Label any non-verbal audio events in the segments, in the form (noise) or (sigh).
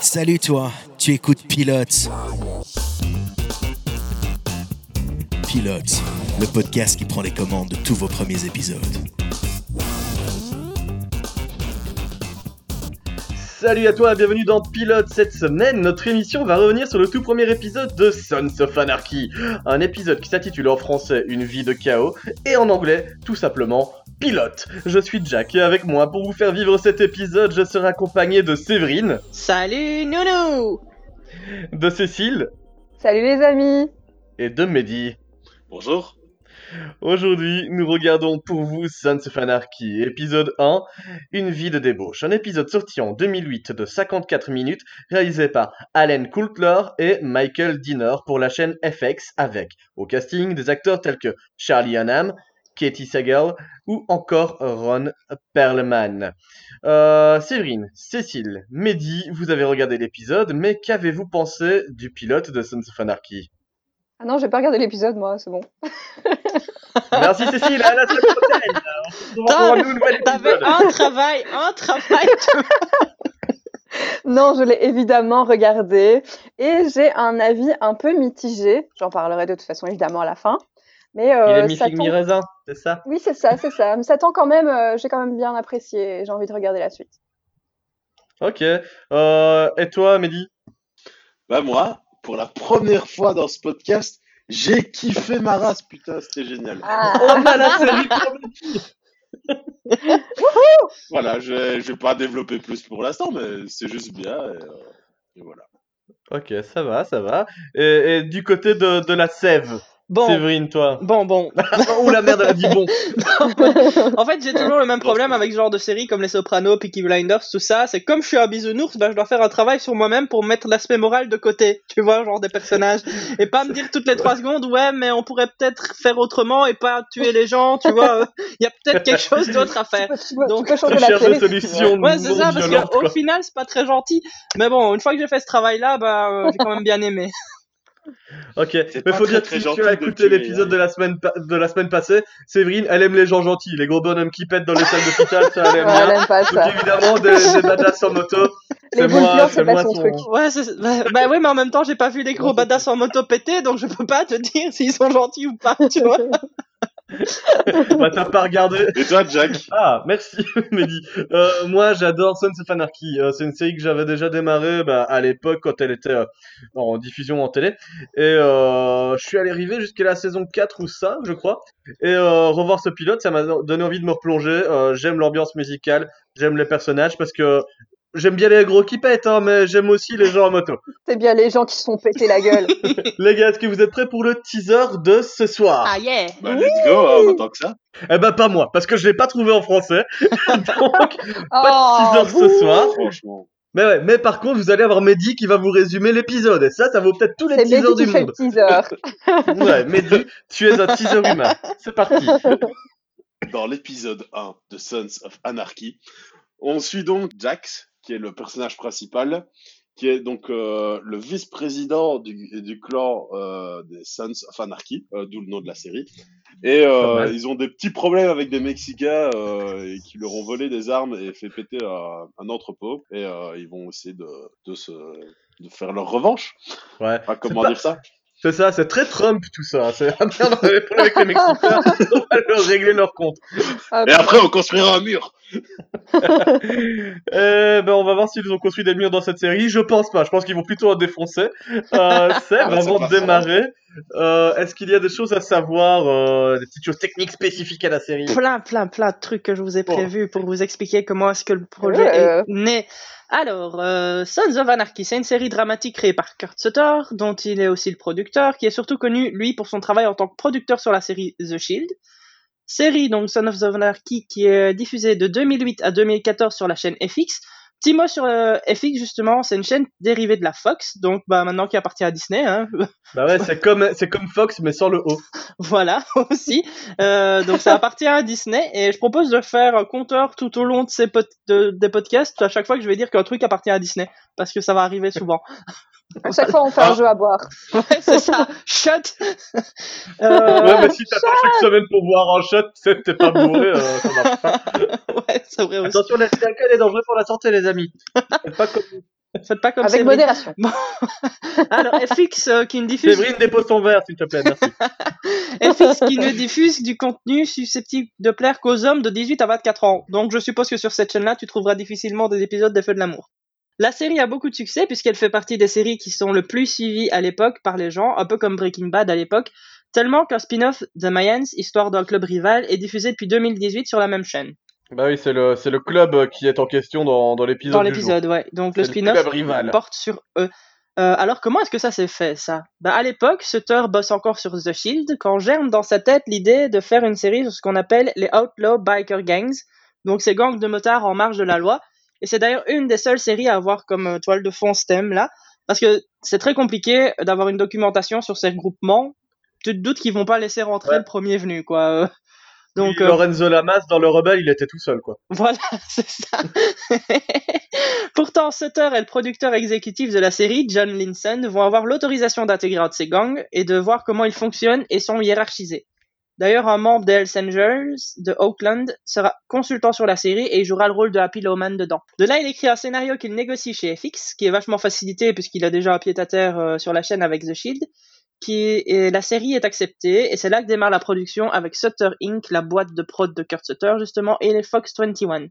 Salut toi, tu écoutes Pilote. Pilote, le podcast qui prend les commandes de tous vos premiers épisodes. Salut à toi, bienvenue dans Pilote. Cette semaine, notre émission va revenir sur le tout premier épisode de Sons of Anarchy. Un épisode qui s'intitule en français Une vie de chaos et en anglais, tout simplement, Pilote. Je suis Jack et avec moi pour vous faire vivre cet épisode, je serai accompagné de Séverine, Salut Nounou de Cécile Salut les amis et de Mehdi. Bonjour. Aujourd'hui, nous regardons pour vous Sons of Anarchy, épisode 1, Une vie de débauche. Un épisode sorti en 2008 de 54 minutes, réalisé par Alan Coulter et Michael Dinner pour la chaîne FX, avec au casting des acteurs tels que Charlie Hunnam, Katie Sagal ou encore Ron Perlman. Euh, Séverine, Cécile, Mehdi, vous avez regardé l'épisode, mais qu'avez-vous pensé du pilote de Sons of Anarchy? Ah non, j'ai pas regardé l'épisode moi, c'est bon. Merci Cécile, à la semaine prochaine. On se revoit pour un nouvel T'avais épisode. un travail, un travail (laughs) Non, je l'ai évidemment regardé et j'ai un avis un peu mitigé. J'en parlerai de toute façon évidemment à la fin. Mais Il euh, est mi ça figue tend- mi raisin, c'est ça? Oui, c'est ça, c'est ça. Mais ça tend quand même, euh, j'ai quand même bien apprécié et j'ai envie de regarder la suite. Ok. Euh, et toi, Mehdi Bah moi, pour la première fois dans ce podcast, j'ai kiffé ma race, putain, c'était génial. Ah, On a la série. Voilà, je, je vais pas développer plus pour l'instant, mais c'est juste bien. Et, euh, et voilà. Ok, ça va, ça va. Et, et du côté de, de la sève, Bon, Séverine, toi bon, bon. (laughs) Ou la merde, elle a dit bon. (laughs) En fait, j'ai toujours le même problème avec ce genre de séries comme Les Sopranos, Peaky Blinders, tout ça. C'est comme je suis un bisounours, bah, je dois faire un travail sur moi-même pour mettre l'aspect moral de côté, tu vois, genre des personnages. Et pas me dire toutes les trois secondes, ouais, mais on pourrait peut-être faire autrement et pas tuer les gens, tu vois. Il y a peut-être quelque chose d'autre à faire. peux, tu peux- Donc, tu peux changer Tu la cherches série. des solutions Ouais, c'est ça, parce qu'au final, c'est pas très gentil. Mais bon, une fois que j'ai fait ce travail-là, bah, euh, j'ai quand même bien aimé. Ok, mais faut très, dire que très si tu as écouté l'épisode hein. de la semaine de la semaine passée, Séverine, elle aime les gens gentils, les gros bonhommes qui pètent dans les salles d'hôpital, ça elle aime Ouais, bien. elle aime pas Donc ça. évidemment, des, des badass en moto, c'est moi, c'est moi son son... truc. Ouais, bah, bah oui, mais en même temps, j'ai pas vu les gros badass en moto péter, donc je peux pas te dire (laughs) s'ils sont gentils ou pas, tu vois. (laughs) (laughs) Bah t'as pas regardé. Et toi, Jack? Ah, merci (laughs) Mehdi. Euh, moi j'adore Sons of Anarchy. Euh, c'est une série que j'avais déjà démarré bah, à l'époque quand elle était euh, en diffusion en télé. Et euh, je suis allé arriver jusqu'à la saison 4 ou 5 je crois. Et revoir ce pilote, ça m'a donné envie de me replonger. J'aime l'ambiance musicale, j'aime les personnages parce que j'aime bien les gros qui pètent, hein, mais j'aime aussi les gens en moto. C'est bien les gens qui se font péter la gueule. (laughs) les gars, est-ce que vous êtes prêts pour le teaser de ce soir? Ah yeah. Bah, let's go, hein, on attend que ça. Eh ben pas moi, parce que je l'ai pas trouvé en français. (laughs) Donc, Oh, pas de teaser ce soir. Franchement. Mais ouais, mais par contre, vous allez avoir Mehdi qui va vous résumer l'épisode. Et ça, ça vaut peut-être tous les teasers Mehdi du qui fait le monde. teaser. (laughs) Ouais, Mehdi, tu es un teaser humain. C'est parti. Dans l'épisode 1 de Sons of Anarchy, on suit donc Jax, qui est le personnage principal, qui est donc euh, le vice-président du, du clan euh, des Sons of Anarchy, euh, d'où le nom de la série. Et euh, ils ont des petits problèmes avec des Mexicains euh, et qui leur ont volé des armes et fait péter un, un entrepôt. Et euh, ils vont essayer de, de, se, de faire leur revanche. Ouais. Enfin, comment pas- dire ça? C'est ça, c'est très Trump tout ça. C'est ah avait problème avec les Mexicains. On va leur régler leur compte. Hop. Et après, on construira un mur. (laughs) Euh, ben, on va voir s'ils ont construit des murs dans cette série. Je pense pas. Je pense qu'ils vont plutôt en défoncer. Euh, (laughs) Seb, Ah, c'est avant pas de ça. démarrer, euh, est-ce qu'il y a des choses à savoir, euh, des petites choses techniques spécifiques à la série? Plein, plein, plein de trucs que je vous ai Bon. prévus pour vous expliquer comment est-ce que le projet Ouais. est né. Alors, euh, Sons of Anarchy, c'est une série dramatique créée par Kurt Sutter, dont il est aussi le producteur, qui est surtout connu, lui, pour son travail en tant que producteur sur la série The Shield. Série, donc, Sons of Anarchy, qui est diffusée de 2008 à 2014 sur la chaîne FX. Petit mot sur euh, FX, justement, c'est une chaîne dérivée de la Fox, donc, bah, maintenant qui appartient à Disney, hein, (laughs) Bah ouais, c'est comme, c'est comme Fox, mais sans le O. Voilà, (laughs) aussi. Euh, donc ça appartient à Disney et je propose de faire un compteur tout au long de ces pod- de- des podcasts à chaque fois que je vais dire qu'un truc appartient à Disney parce que ça va arriver souvent. (laughs) À chaque fois, on fait Ah. un jeu à boire. (laughs) Ouais, c'est ça. Shut. (laughs) Euh, Ouais, mais si t'attends chaque semaine pour boire un shot, c'est t'es pas bourré, euh, ça marche pas. (laughs) ouais, c'est vrai aussi. Attention, l'alcool est dangereux pour la santé, les amis. Faites pas comme. Faites pas comme Avec Séverine. modération. Alors, FX euh, qui ne diffuse Séverine, dépose ton verre, s'il te plaît, merci. FX qui ne diffuse du contenu susceptible de plaire qu'aux hommes de 18 à 24 ans. Donc je suppose que sur cette chaîne-là, tu trouveras difficilement des épisodes des Feux de l'amour. La série a beaucoup de succès puisqu'elle fait partie des séries qui sont le plus suivies à l'époque par les gens, un peu comme Breaking Bad à l'époque, tellement qu'un spin-off The Mayans, histoire d'un club rival, est diffusé depuis 2018 sur la même chaîne. Bah oui, c'est le, club euh, qui est en question dans, dans l'épisode. Dans l'épisode, ouais. Donc le spin-off porte sur eux. Euh, alors comment est-ce que ça s'est fait ça? Bah, À l'époque, Sutter bosse encore sur The Shield quand germe dans sa tête l'idée de faire une série sur ce qu'on appelle les Outlaw Biker Gangs, donc ces gangs de motards en marge de la loi. Et c'est d'ailleurs une des seules séries à avoir comme euh, toile de fond ce thème là, parce que c'est très compliqué d'avoir une documentation sur ces regroupements. Tu te doutes qu'ils vont pas laisser rentrer Ouais. le premier venu quoi. euh. Donc euh, Lorenzo Lamas, dans le Rebelle, il était tout seul, quoi. (laughs) voilà, c'est ça. (laughs) Pourtant, Sutter et le producteur exécutif de la série, John Linson, vont avoir l'autorisation d'intégrer un de ces gangs et de voir comment ils fonctionnent et sont hiérarchisés. D'ailleurs, un membre des Angels de Oakland sera consultant sur la série et jouera le rôle de Happy Lawman dedans. De là, il écrit un scénario qu'il négocie chez FX, qui est vachement facilité puisqu'il a déjà un pied à terre euh, sur la chaîne avec The Shield, la série est acceptée et c'est là que démarre la production avec Sutter Inc., la boîte de prod de Kurt Sutter justement, et les Fox 21.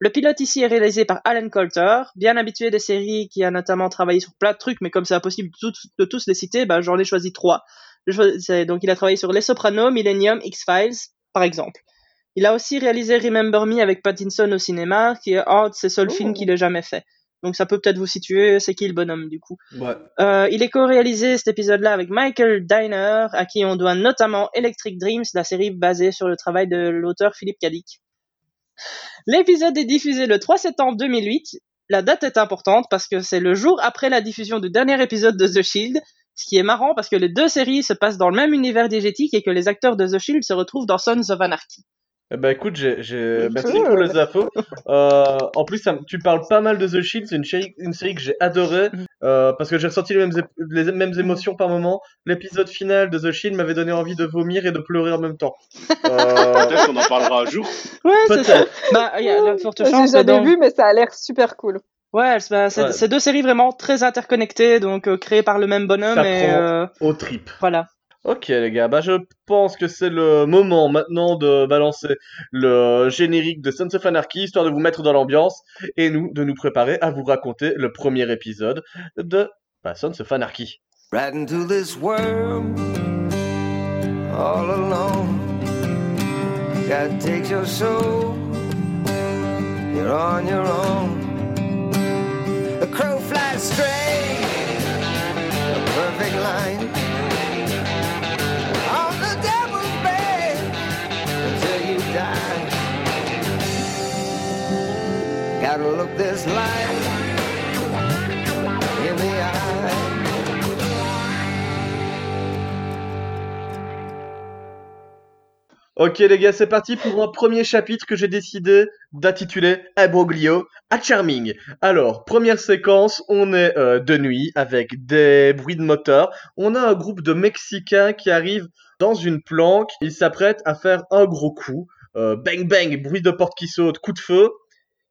Le pilote ici est réalisé par Alan Coulter, bien habitué des séries, qui a notamment travaillé sur plein de trucs, mais comme c'est impossible de tous, de tous les citer, bah, j'en ai choisi trois. Donc il a travaillé sur Les Sopranos, Millennium, X-Files, par exemple. Il a aussi réalisé Remember Me avec Pattinson au cinéma, qui est un de ses seuls Oh. films qu'il ait jamais fait. Donc ça peut peut-être vous situer, c'est qui le bonhomme du coup. Ouais. Euh, il est co-réalisé cet épisode-là avec Michael Diner, à qui on doit notamment Electric Dreams, la série basée sur le travail de l'auteur Philippe Cadic. L'épisode est diffusé le 3 septembre 2008. La date est importante parce que c'est le jour après la diffusion du dernier épisode de The Shield, ce qui est marrant parce que les deux séries se passent dans le même univers diégétique et que les acteurs de The Shield se retrouvent dans Sons of Anarchy. Ben écoute, j'ai, j'ai... merci pour les infos. Euh, en plus, ça tu parles pas mal de The Shield, c'est une série, une série que j'ai adorée Mhm. euh, parce que j'ai ressenti les mêmes, les mêmes émotions par moment. L'épisode final de The Shield m'avait donné envie de vomir et de pleurer en même temps. (laughs) Euh, Peut-être qu'on en parlera un jour. Ouais, c'est ça. peut-être. Bah, il y a de fortes J'ai chances jamais vu, mais ça a l'air super cool. Ouais, c'est bah, c'est- Ouais. c'est deux séries vraiment très interconnectées, donc euh, créées par le même bonhomme Ça et prend. euh, Au trip. voilà. Ok les gars, bah je pense que c'est le moment maintenant de balancer le générique de Sons of Anarchy, histoire de vous mettre dans l'ambiance, et nous, de nous préparer à vous raconter le premier épisode de bah, Sons of Anarchy. right into this world all alone. God takes your soul, you're on your own. Straight, a perfect line. On the devil's until you die. Gotta look this life Ok les gars, c'est parti pour un premier chapitre que j'ai décidé d'intituler Abroglio à Charming. Alors, première séquence, on est euh, de nuit avec des bruits de moteur. On a un groupe de Mexicains qui arrivent dans une planque. Ils s'apprêtent à faire un gros coup. Euh, bang bang, bruit de porte qui saute, coup de feu.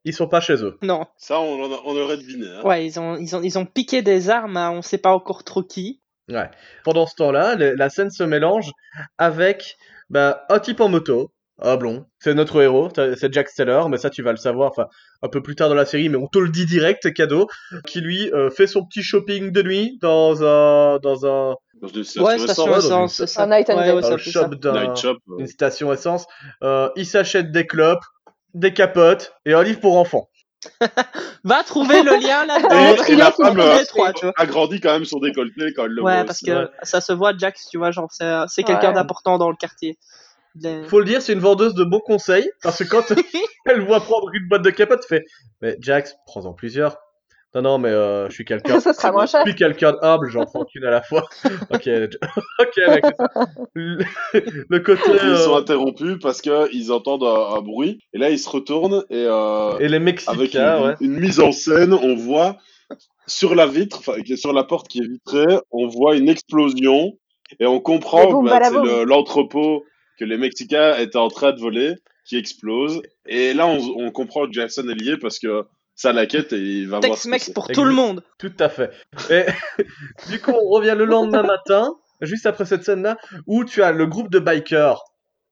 Ils sont pas chez eux. Non, Ça, on, aurait deviné. hein. ouais, ils ont, ils ont, ils ont piqué des armes à on sait pas encore trop qui. Ouais. Pendant ce temps-là, le- la scène se mélange avec bah, un type en moto, un blond. C'est notre héros, c'est Jack Steller, mais ça tu vas le savoir enfin, un peu plus tard dans la série, mais on te le dit direct, cadeau, qui lui euh, fait son petit shopping de nuit dans un, dans un, Dans une Ouais, station essence. Un night and Ouais, ouais, un shop d'un, une station essence. Euh, il s'achète des clopes, des capotes et un livre pour enfants. (laughs) Va trouver le lien là-dedans. Et, et la femme euh, les trois, tu vois. agrandit quand même son décolleté quand elle le Ouais, voit parce aussi. que ça se voit, Jax, tu vois, genre, c'est c'est quelqu'un Ouais. d'important dans le quartier. Il est- Faut le dire, c'est une vendeuse de bons conseils, parce que quand (laughs) elle voit prendre une boîte de capotes, elle fait Mais Jax, prends-en plusieurs. Non, non, mais euh, je suis quelqu'un. (laughs) Ça sera moins cher. Je suis quelqu'un d'humble, j'en prends qu'une à la fois. (laughs) ok, (laughs) ok, mec. Le, le côté. Ils sont euh, interrompus parce qu'ils entendent un, un bruit. Et là, ils se retournent et, euh, et les avec Mexicains, une, ouais. une mise en scène, on voit sur la vitre, enfin sur la porte qui est vitrée, on voit une explosion et on comprend que bah, c'est le- l'entrepôt que les Mexicains étaient en train de voler qui explose. Et là, on, on comprend que Jackson est lié parce que ça la quête et il va voir. Tex-Mex pour tout le monde. Tout à fait. Et (laughs) du coup, on revient le lendemain matin, juste après cette scène-là, où tu as le groupe de bikers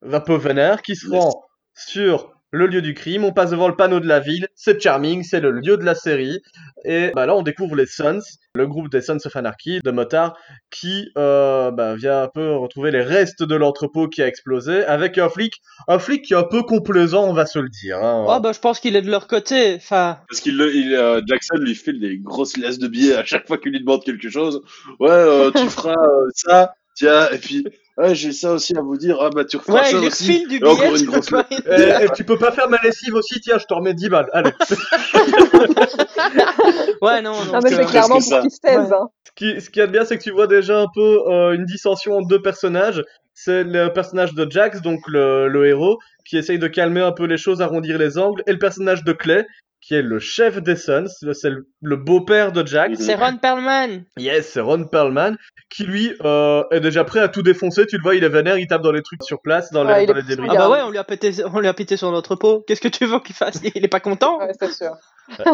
vénère qui se Yes. rend sur le lieu du crime. On passe devant le panneau de la ville. C'est charming, c'est le lieu de la série. Et bah, là, on découvre les Sons, le groupe des Sons of Anarchy de motards, qui euh, bah, vient un peu retrouver les restes de l'entrepôt qui a explosé avec un flic, un flic qui est un peu complaisant, on va se le dire. hein. Oh, bah, je pense qu'il est de leur côté. Enfin, Parce qu'il il, euh, Jackson lui file des grosses laisses de billets à chaque fois qu'il lui demande quelque chose. Ouais, euh, tu (laughs) feras euh, ça, tiens, et puis ouais, j'ai ça aussi à vous dire. Ah bah tu feras ouais, ça aussi. refile du Et encore billet. une tu grosse. Et, et tu peux pas faire ma lessive aussi, tiens, je te remets 10 balles. Allez. (laughs) Ouais, non, non. Non, mais que- c'est clairement pour qu'ils se taisent. Hein. Ce qui, ce qui est bien, c'est que tu vois déjà un peu euh, une dissension entre deux personnages. C'est le personnage de Jax, donc le, le héros, qui essaye de calmer un peu les choses, arrondir les angles, et le personnage de Clay, qui est le chef des Suns, le- c'est le, le beau-père de Jax. C'est Ron Perlman. Yes, c'est Ron Perlman, qui lui euh, est déjà prêt à tout défoncer. Tu le vois, il est vénère, il tape dans les trucs sur place, dans, Ouais, les, dans débris. Ah bah ouais, on lui a pété, on lui a pété son entrepôt. Qu'est-ce que tu veux qu'il fasse? Il est pas content? Ouais, c'est sûr.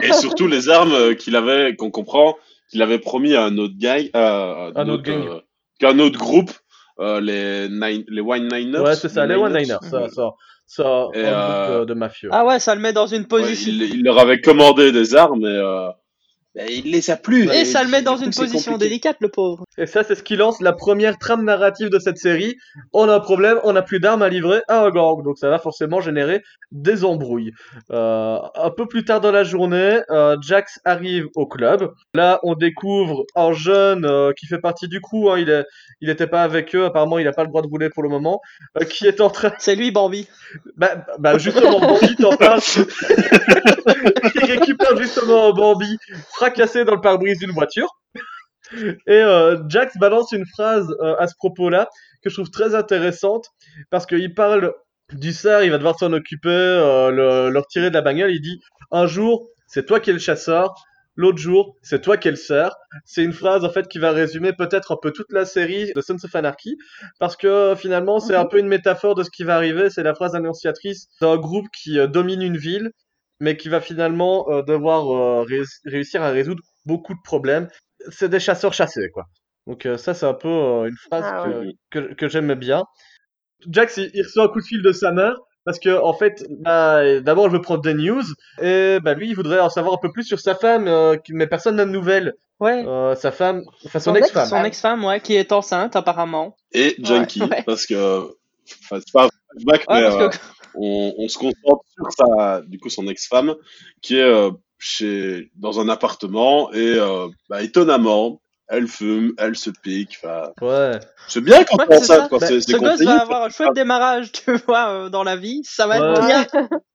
Et surtout les armes euh, qu'il avait, qu'on comprend, qu'il avait promis à un autre gang, euh, Un autre euh, qu'un autre groupe, euh, les nine, les Wine Niners. Ouais, c'est ça, les One Niners, ça, ça, ça, Et, un euh, groupe de, de mafieux. Ah ouais, ça le met dans une Ouais, position. il, il leur avait commandé des armes et euh, ben, il les a plus. Et ça le met dans une position délicate, le pauvre. Et ça, c'est ce qui lance la première trame narrative de cette série. On a un problème, on n'a plus d'armes à livrer à un gang. Donc ça va forcément générer des embrouilles. Euh, un peu plus tard dans la journée, euh, Jax arrive au club. Là, on découvre un jeune euh, qui fait partie du crew. hein. Il est, il était pas avec eux. Apparemment, il n'a pas le droit de rouler pour le moment. euh, qui est en train... C'est lui, Bambi. Bah, bah justement, Bambi t'en parle. (laughs) il récupère justement Bambi fracassé dans le pare-brise d'une voiture. (laughs) Et euh, Jax balance une phrase euh, à ce propos-là que je trouve très intéressante parce qu'il parle du cerf, il va devoir s'en occuper, euh, le, le retirer de la bagnole. Il dit un jour, c'est toi qui es le chasseur. L'autre jour, c'est toi qui es le cerf. C'est une phrase en fait qui va résumer peut-être un peu toute la série de Sons of Anarchy parce que finalement c'est un peu une métaphore de ce qui va arriver. C'est la phrase annonciatrice d'un groupe qui euh, domine une ville mais qui va finalement euh, devoir euh, ré- réussir à résoudre beaucoup de problèmes. C'est des chasseurs chassés, quoi. Donc euh, ça, c'est un peu euh, une phrase Ah que, que j'aime bien. Jax, il, il reçoit un coup de fil de sa mère parce que en fait, bah, d'abord, je veux prendre des news et bah, lui, il voudrait en savoir un peu plus sur sa femme, euh, mais personne n'a de nouvelles. Ouais. Euh, sa femme, enfin son Son ex-femme. ex- Son ex-femme, ouais, qui est enceinte, apparemment. Et Junkie, Ouais, ouais. parce que, enfin, c'est pas un flashback, Ouais, mais parce euh, que (laughs) on, on se concentre sur sa, du coup, son ex-femme, qui est euh, chez, dans un appartement et euh, bah, étonnamment, elle fume, elle se pique. Ouais. c'est bien quand Ouais, t'es c'est ça. quoi. Bah, c'est c'est ce gosse va avoir un chouette démarrage, tu vois, euh, dans la vie. Ça va être bien. (laughs)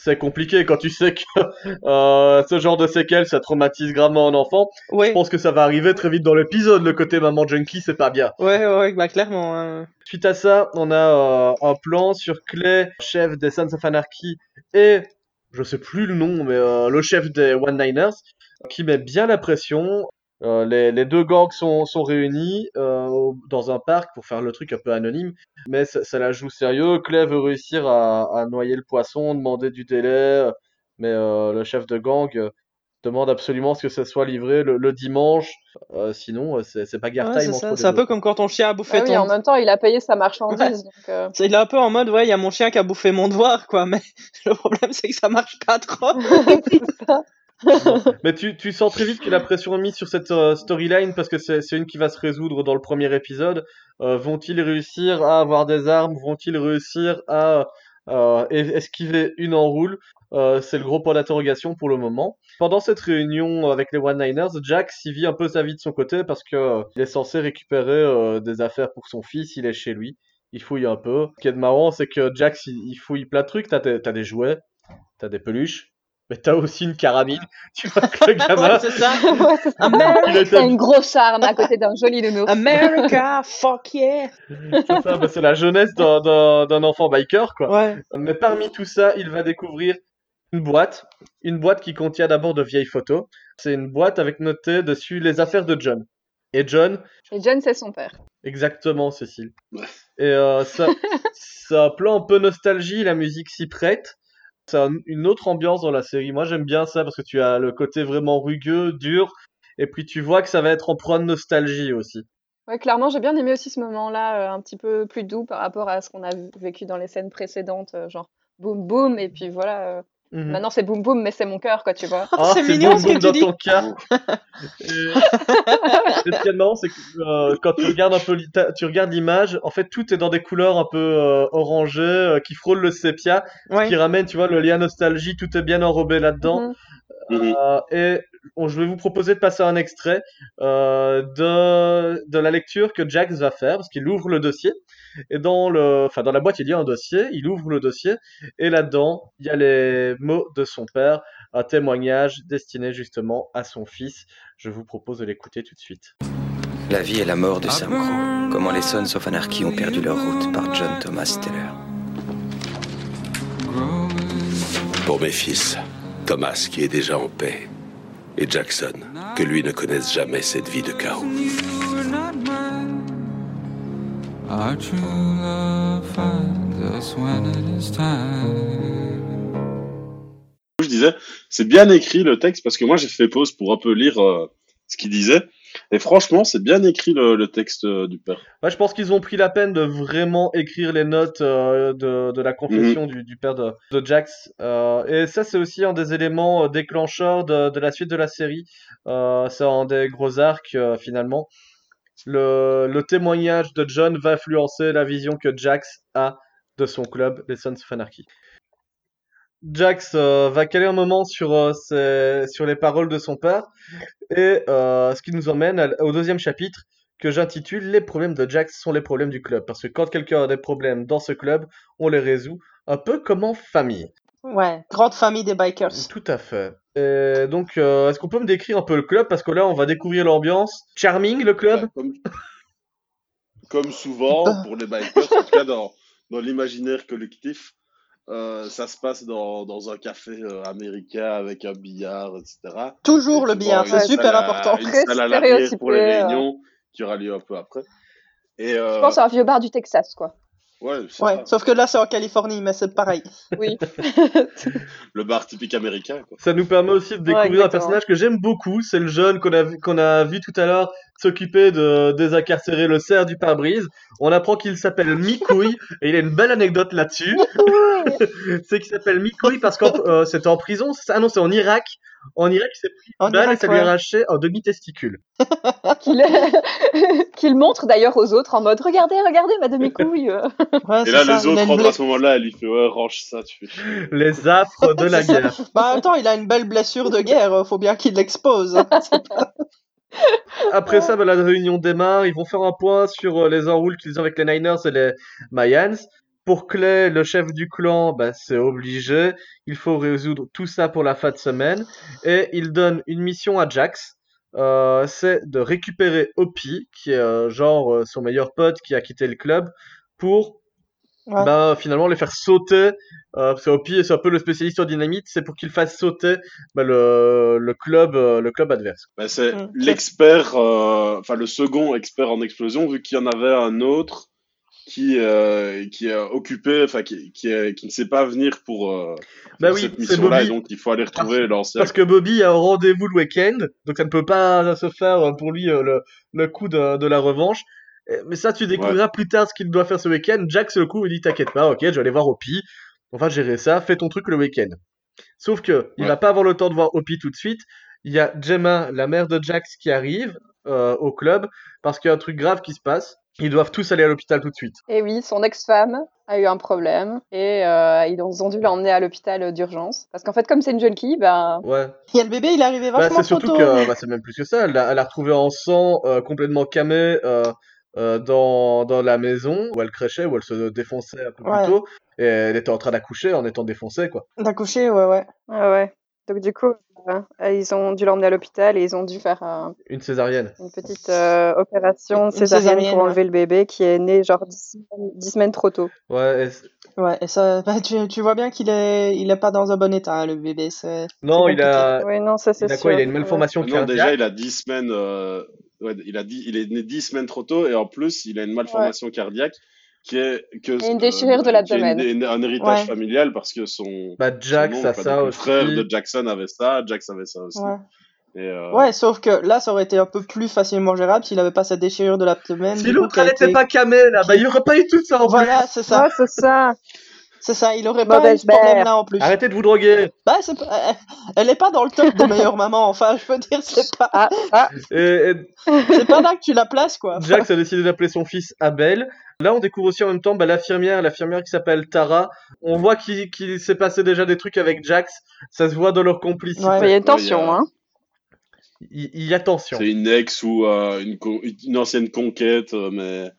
C'est compliqué quand tu sais que (laughs) euh, ce genre de séquelles, ça traumatise gravement un enfant. Je Ouais. pense que ça va arriver très vite dans l'épisode. Le côté maman junkie, c'est pas bien. Ouais, ouais, bah clairement. hein. Suite à ça, on a euh, un plan sur Clay, chef des Sons of Anarchy, et je sais plus le nom, mais euh, le chef des One Niners, qui met bien la pression. Euh, les, les deux gangs sont, sont réunis euh, dans un parc pour faire le truc un peu anonyme, mais ça, ça la joue sérieux. Clay veut réussir à, à noyer le poisson, demander du délai, euh, mais euh, le chef de gang euh, demande absolument ce que ça soit livré le, le dimanche, euh, sinon euh, c'est c'est bagarre Ouais, time c'est un peu comme quand ton chien a bouffé Ah oui, ton. en même temps, il a payé sa marchandise. Donc, euh, C'est- Il est un peu en mode, ouais, il y a mon chien qui a bouffé mon devoir, quoi. Mais (laughs) le problème, c'est que ça marche pas trop. (laughs) (laughs) Mais tu, sens très vite que la pression mise sur cette euh, storyline parce que c'est une qui va se résoudre dans le premier épisode. Euh, Vont-ils réussir à avoir des armes? Vont-ils réussir à euh, es- esquiver une enroule? C'est le gros point d'interrogation pour le moment. Pendant cette réunion avec les One Niners, Jack s'y vit un peu sa vie de son côté parce que il est censé récupérer des affaires pour son fils. Il est chez lui. Il fouille un peu. Ce qui est marrant, c'est que Jax il, il fouille plein de trucs. T'as des jouets, t'as des peluches, mais t'as aussi une carabine. (laughs) Tu vois que le gamin, (laughs) ouais, c'est ça. Ouais, c'est ça. Une grosse arme à côté d'un joli nounours. America, fuck yeah. C'est ça, bah, c'est la jeunesse d'un- d'un d'un enfant biker, quoi. Ouais. Mais parmi tout ça, il va découvrir une boîte. Une boîte qui contient d'abord de vieilles photos. C'est une boîte avec noté dessus les affaires de John. Et John, Et John, c'est son père. exactement, Cécile. Et euh, ça, (laughs) un plan un peu nostalgie, la musique s'y prête. C'est un- une autre ambiance dans la série. Moi, j'aime bien ça parce que tu as le côté vraiment rugueux, dur, et puis tu vois que ça va être empreint de nostalgie aussi. Ouais, clairement, j'ai bien aimé aussi ce moment-là, euh, un petit peu plus doux par rapport à ce qu'on a vécu dans les scènes précédentes, euh, genre boum boum, et puis voilà. Mhm. Maintenant, c'est boum boum, mais c'est mon cœur, quoi, tu vois. (laughs) Ah, c'est mignon boum ce que boum tu dans dis. ton cas. (laughs) Et... et ce qui est marrant, c'est que euh, quand tu regardes un peu, l'i- ta- tu regardes l'image, en fait, tout est dans des couleurs un peu euh, orangées, euh, qui frôlent le sépia, Ouais. qui ramène, tu vois, le lien nostalgie, tout est bien enrobé là-dedans. Mhm. Et on- je vais vous proposer de passer un extrait euh, de, de la lecture que Jax va faire, parce qu'il ouvre le dossier. Et dans, le, enfin, dans la boîte, il y a un dossier, il ouvre le dossier, et là-dedans, il y a les mots de son père, un témoignage destiné justement à son fils. Je vous propose de l'écouter tout de suite. La vie et la mort de Sam Crow. Comment les Sons of Anarchy ont perdu leur route par John Thomas Taylor. Pour mes fils, Thomas qui est déjà en paix, et Jackson, que lui ne connaisse jamais cette vie de chaos. Our true love finds us when it is time? Je disais, c'est bien écrit le texte parce que moi j'ai fait pause pour un peu lire euh, ce qu'il disait. Et franchement, c'est bien écrit le, le texte euh, du père. Ouais, je pense qu'ils ont pris la peine de vraiment écrire les notes euh, de, de la confession du, du père de, de Jax. Euh, et ça, c'est aussi un des éléments déclencheurs de, de la suite de la série. Euh, c'est un des gros arcs, finalement. Le, le témoignage de John va influencer la vision que Jax a de son club, les Sons of Anarchy. Jax euh, va caler un moment sur, euh, ses- sur les paroles de son père, et euh, ce qui nous emmène à- au deuxième chapitre, que j'intitule Les problèmes de Jax sont les problèmes du club. Parce que quand quelqu'un a des problèmes dans ce club, on les résout un peu comme en famille. Ouais, grande famille des bikers. Tout à fait. Et donc, euh, est-ce qu'on peut me décrire un peu le club? Parce que là, on va découvrir l'ambiance. Charming, le club? Comme, comme souvent pour les bikers, en tout cas dans, dans l'imaginaire collectif, euh, ça se passe dans, dans un café euh, américain avec un billard, etc. Toujours le billard, c'est super à- important. Une salle à l'arrière pour les euh. réunions qui aura lieu un peu après. Et euh, Je pense à un vieux bar du Texas, quoi. ouais, Ouais, sauf que là c'est en Californie, mais c'est pareil. Oui. (laughs) le bar typique américain. Quoi. Ça nous permet aussi de Ouais, découvrir un personnage que j'aime beaucoup. C'est le jeune qu'on a, qu'on a vu tout à l'heure s'occuper de désincarcérer le cerf du pare-brise. On apprend qu'il s'appelle Mikouille et il a une belle anecdote là-dessus. (laughs) c'est qu'il s'appelle Mikouille parce que c'était en prison. c'est ça? Ah non, c'est en Irak. En Irak, il s'est pris En une balle et ça lui a ouais. arraché un demi-testicule. (laughs) Qu'il (laughs) qu'il montre d'ailleurs aux autres en mode Regardez, regardez ma demi-couille. euh. Ouais, Et là, ça, les autres rentrent blessure. à ce moment-là, elle lui fait Ouais, range ça, tu fais. Les affres de la guerre. Bah attends, il a une belle blessure de guerre, euh, faut bien qu'il l'expose. hein. Après ça, bah, la réunion démarre. Ils vont faire un point sur euh, les enroules qu'ils ont avec les Niners et les Mayans. Pour Clay, le chef du clan, bah, c'est obligé. Il faut résoudre tout ça pour la fin de semaine. Et il donne une mission à Jax. Euh, c'est de récupérer Opie, qui est euh, genre euh, son meilleur pote qui a quitté le club, pour Ouais. bah, finalement les faire sauter. Euh, parce que Opie, c'est un peu le spécialiste en dynamite. C'est pour qu'il fasse sauter bah, le, le club, euh, le club adverse. Bah, c'est Mm. l'expert, euh, enfin le second expert en explosion, vu qu'il y en avait un autre qui, euh, qui est occupé, enfin qui, qui, est- qui ne sait pas venir pour, euh, Bah pour oui, cette c'est mission-là, donc il faut aller retrouver l'ancien. Parce que Bobby a un rendez-vous le week-end, donc ça ne peut pas se faire euh, pour lui euh, le, le coup de, de la revanche. Euh, Mais ça, tu découvriras plus tard ce qu'il doit faire ce week-end. Jack, sur le coup, il dit T'inquiète pas, ok, je vais aller voir Opie. On va gérer ça, fais ton truc le week-end. Sauf que il Ouais. va pas avoir le temps de voir Opie tout de suite. Il y a Gemma, la mère de Jax, qui arrive euh, au club parce qu'il y a un truc grave qui se passe. Ils doivent tous aller à l'hôpital tout de suite. Et oui, son ex-femme a eu un problème et euh, ils ont dû l'emmener à l'hôpital d'urgence. Parce qu'en fait, comme c'est une junkie, ben, Ouais. Il y a le bébé, il est arrivé Bah, c'est surtout tôt. que bah, c'est même plus que ça. Elle l'a, elle l'a retrouvé en sang, euh, complètement camé euh, euh, dans, dans la maison où elle crachait, où elle se défonçait un peu Ouais. plus tôt. Et elle était en train d'accoucher en étant défoncée, quoi. D'accoucher, ouais, ouais. ah ouais. Donc du coup, euh, ils ont dû l'emmener à l'hôpital et ils ont dû faire euh, Une césarienne. une petite euh, opération Une césarienne, césarienne, pour enlever le bébé qui est né genre 10 semaines, 10 semaines trop tôt. Ouais. et Ouais, et ça, bah, tu, tu vois bien qu'il est, il est pas dans un bon état, hein, le bébé. C'est, Non, c'est il a, Oui, non, ça c'est il a sûr. quoi Il a une Ouais. malformation non, cardiaque. déjà, il a 10 semaines, euh, ouais, il, a dit, il est né 10 semaines trop tôt, et en plus, il a une malformation cardiaque. qui est que Et une déchirure de l'abdomen. un héritage Ouais. familial parce que son Bah, son ça aussi. frère de Jackson avait ça, Jax avait ça aussi. Et, euh, Ouais, sauf que là, ça aurait été un peu plus facilement gérable s'il avait pas cette déchirure de l'abdomen. Si l'autre qui a elle était été- pas camé là, bah il y aurait pas eu tout ça en. Voilà, c'est ça. Ouais, c'est ça. C'est ça, il aurait pas eu Mauvaise ce mère. problème-là en plus. Arrêtez de vous droguer. Bah, pas- elle- Elle est pas dans le top des meilleures (laughs) mamans, enfin, je veux dire, c'est pas, Ah, ah. Et, c'est pas là que tu la places, quoi. Jax a décidé d'appeler son fils Abel. Là, on découvre aussi en même temps bah, l'infirmière, l'infirmière qui s'appelle Tara. On voit qu'il s'est passé déjà des trucs avec Jax. Ça se voit dans leur complicité. Ouais. Il y a une tension, a- hein. Il, y a tension. c'est une ex ou euh, une, co- une ancienne conquête, euh, mais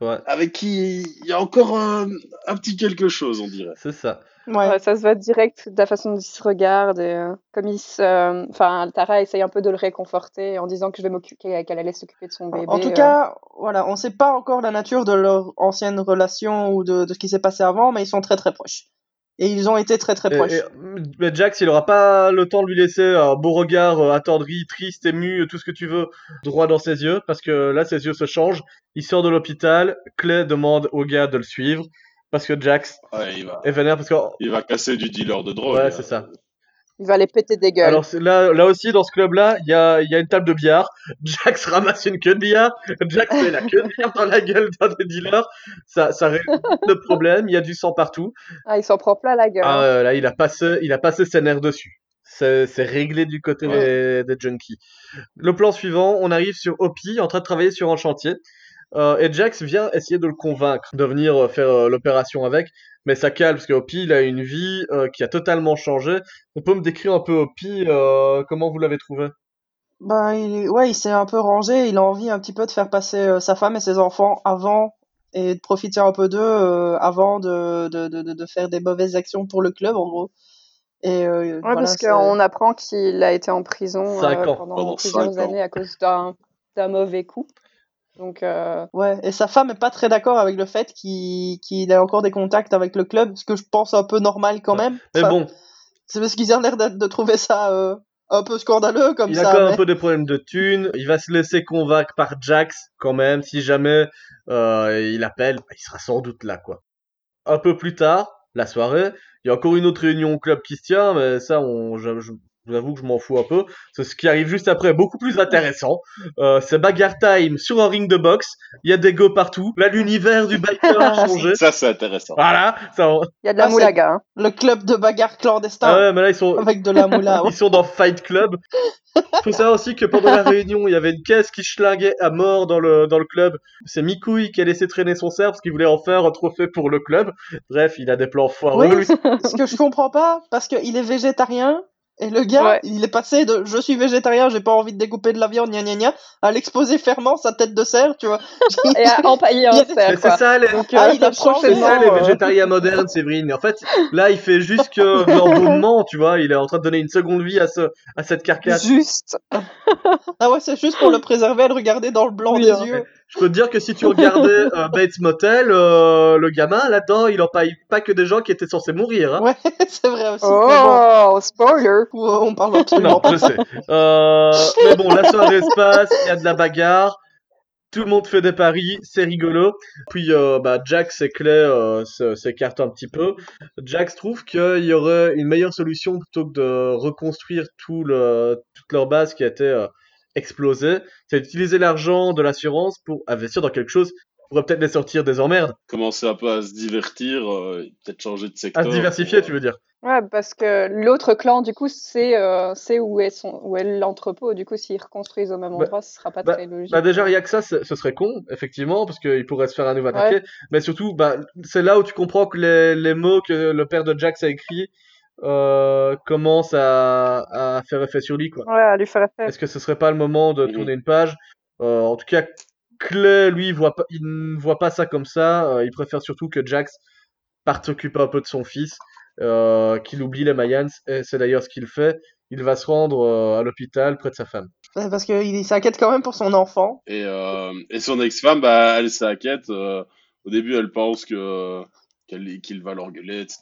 Ouais, avec qui il y a encore un, un petit quelque chose, on dirait. c'est ça. Ouais. Ouais, ça se voit direct de la façon dont ils se regardent. Et, euh, comme ils se... euh, Enfin, Tara essaye un peu de le réconforter en disant que je vais m'occuper, qu'elle allait s'occuper de son bébé. En tout euh. cas, voilà, on sait pas encore la nature de leur ancienne relation ou de, de ce qui s'est passé avant, mais ils sont très très proches. Et ils ont été très très Et- proches. et, mais Jax, il aura pas le temps de lui laisser un beau regard euh, attendri, triste, ému, tout ce que tu veux, droit dans ses yeux, parce que là, ses yeux se changent. Il sort de l'hôpital. Clay demande au gars de le suivre, parce que Jax Ouais, il va, est vénère, parce que il va casser du dealer de drogue. Ouais, euh. c'est ça. Il va les péter des gueules. Alors là, là aussi, dans ce club-là, il y a, il y a une table de billard. Jax ramasse une queue de billard. Jax met la queue de billard dans la gueule d'un des dealers. Ça, ça règle le problème. Il y a du sang partout. Ah, il s'en prend plein la gueule. Ah, hein. euh, là, il a passé, il a passé ses nerfs dessus. C'est réglé du côté des, des junkies. Le plan suivant, on arrive sur Opie en train de travailler sur un chantier. Euh, et Jax vient essayer de le convaincre de venir euh, faire euh, l'opération avec, mais ça cale parce que il a une vie euh, qui a totalement changé. On peut me décrire un peu Opie, euh, comment vous l'avez trouvé? Ben, il, ouais, il s'est un peu rangé, il a envie un petit peu de faire passer euh, sa femme et ses enfants avant et de profiter un peu d'eux euh, avant de, de, de, faire des mauvaises actions pour le club, en gros. Et euh, Ouais, voilà, parce qu'on apprend qu'il a été en prison euh, pendant, Pendant plusieurs années à cause d'un mauvais coup. Donc, euh, Ouais, et sa femme est pas très d'accord avec le fait qu'il ait encore des contacts avec le club, ce que je pense un peu normal quand même. Mais Enfin, bon, C'est parce qu'ils ont l'air de, de trouver ça euh, un peu scandaleux comme il a ça. quand même mais- un peu des problèmes de thunes. Il va se laisser convaincre par Jax quand même. Si jamais euh, il appelle, bah, il sera sans doute là, quoi. Un peu plus tard, la soirée, il y a encore une autre réunion au club qui se tient, mais ça, on, je, je- je vous avoue que je m'en fous un peu. C'est ce qui arrive juste après, beaucoup plus intéressant. Euh, c'est bagarre time sur un ring de boxe. Il y a des go partout. Là, l'univers du biker a (laughs) changé. Ça, c'est intéressant. Voilà, ça. il y a de la Ah, moulaga. hein. Le club de bagarre clandestin Ah ouais, mais là, ils sont, avec de la moula. ouais. (laughs) Ils sont dans Fight Club. Faut savoir aussi que pendant la réunion, il y avait une caisse qui schlinguait à mort dans le, dans le club. C'est Mikouille qui a laissé traîner son cerf parce qu'il voulait en faire un trophée pour le club. Bref, il a des plans foireux. Oui. Ce que je comprends pas, parce qu'il est végétarien, et le gars, Ouais. il est passé de je suis végétarien, j'ai pas envie de découper de la viande, gna gna gna, à l'exposer fermement sa tête de cerf, tu vois. (laughs) Et à empailler un cerf, c'est ça, les, Donc, Ah, euh, il a c'est ça, les végétariens modernes, Séverine. Et en fait, là, il fait juste que de l'embaulement, tu vois. Il est en train de donner une seconde vie à, ce, à cette carcasse. Juste. (laughs) Ah ouais, c'est juste pour le préserver, le regarder dans le blanc Oui, des hein. yeux. Je peux te dire que si tu regardais (laughs) euh, Bates Motel, euh, le gamin, là-dedans, il en paye pas que des gens qui étaient censés mourir. Hein. Ouais, (laughs) c'est vrai aussi. bon, Oh, spoiler. euh, on parle absolument (laughs) Non, je sais. Euh, mais bon, la soirée se passe, il y a de la bagarre, tout le monde fait des paris, c'est rigolo. Puis euh, bah, Jax et Clay euh, se- s'écartent un petit peu. Jax trouve qu'il y aurait une meilleure solution plutôt que de reconstruire tout le, toute leur base qui a euh, explosée, c'est d'utiliser l'argent de l'assurance pour investir dans quelque chose qui pourrait peut-être les sortir des emmerdes. Commencer un peu à se divertir, euh, peut-être changer de À secteur. se diversifier, pour, tu veux dire. Ouais, parce que l'autre clan, du coup, c'est euh, c'est où est, son, où est l'entrepôt. Du coup, s'ils reconstruisent au même Bah, endroit, ce sera pas bah, très logique. Bah déjà, rien que ça, ce serait con, effectivement, parce qu'il pourrait se faire à nouveau attaquer. Mais surtout, bah, c'est là où tu comprends que les, les mots que le père de Jax a écrits euh, commencent à, à faire effet sur lui, quoi. Ouais, à lui faire effet. Est-ce que ce serait pas le moment de tourner une page? Euh, En tout cas, Clay, lui, il voit pas, il ne voit pas ça comme ça. Euh, il préfère surtout que Jax parte s'occuper un peu de son fils, euh, qu'il oublie les Mayans, et c'est d'ailleurs ce qu'il fait. Il va se rendre euh, à l'hôpital près de sa femme. Parce qu'il s'inquiète quand même pour son enfant. Et, euh, et son ex-femme, bah, elle s'inquiète. euh, au début, elle pense que qu'il va l'engueuler, etc.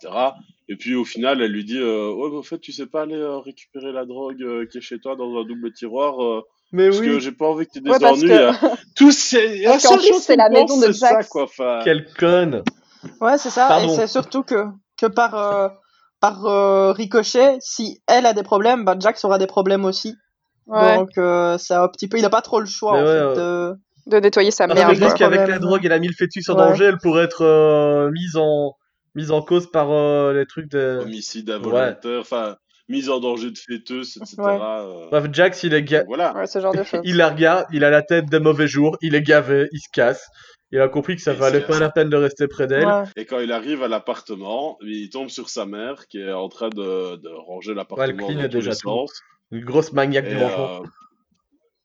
Et puis au final, elle lui dit euh, Ouais, mais au fait, tu sais pas aller euh, récupérer la drogue euh, qui est chez toi dans un double tiroir euh, Mais Parce que oui, j'ai pas envie que tu Ouais, parce désennuies. que- hein. (laughs) Tous ces. Parce qu'en plus, chose c'est la maison de ça, Jax. quoi. Quelle conne. Ouais, c'est ça. Pardon. Et c'est surtout que, que par, euh, par euh, ricochet, si elle a des problèmes, bah Jax aura des problèmes aussi. Ouais, Donc, euh, c'est un petit peu. Il a pas trop le choix, Mais en ouais, fait. De- de nettoyer sa Ah, merde. je quoi. qu'avec la drogue, elle a mis le fœtus en Ouais. danger, elle pourrait être euh, mise en mise en cause par euh, les trucs de. homicide involontaire, enfin, mise en danger de fœtus, etc. Ouais. euh, Bref, Jax, il est ga- Voilà. Ouais, ce genre de (laughs) choses. il la regarde, il a la tête des mauvais jours, il est gavé, il se casse. Il a compris que ça valait pas la peine de rester près d'elle. Ouais. Et quand il arrive à l'appartement, il tombe sur sa mère qui est en train de, de ranger Ouais, l'appartement clean dans tous déjà les sens. Une grosse maniaque Et, du rangement. euh,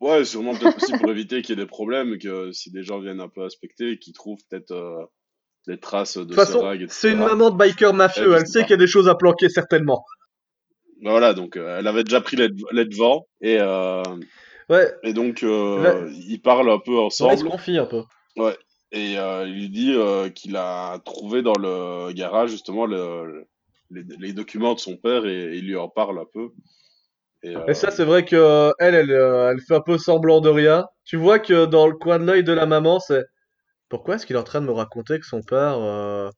ouais, sûrement peut-être aussi pour éviter qu'il y ait des problèmes, que si des gens viennent un peu inspecter, qu'ils trouvent peut-être euh, des traces de De façon, c'est une maman de biker mafieux, Elle elle sait qu'il y a des choses à planquer certainement. Ben Voilà, donc euh, elle avait déjà pris les, les devants et, euh, Ouais, et donc euh, Là- ils parlent un peu ouais, il se ensemble confie un peu. et euh, il lui dit qu'il a trouvé dans le garage justement le, les, les documents de son père et, il lui en parle un peu. Et, euh, Et ça, c'est vrai que euh, elle, elle, euh, elle fait un peu semblant de rien. Tu vois que dans le coin de l'œil de la maman, c'est pourquoi est-ce qu'il est en train de me raconter que son père euh,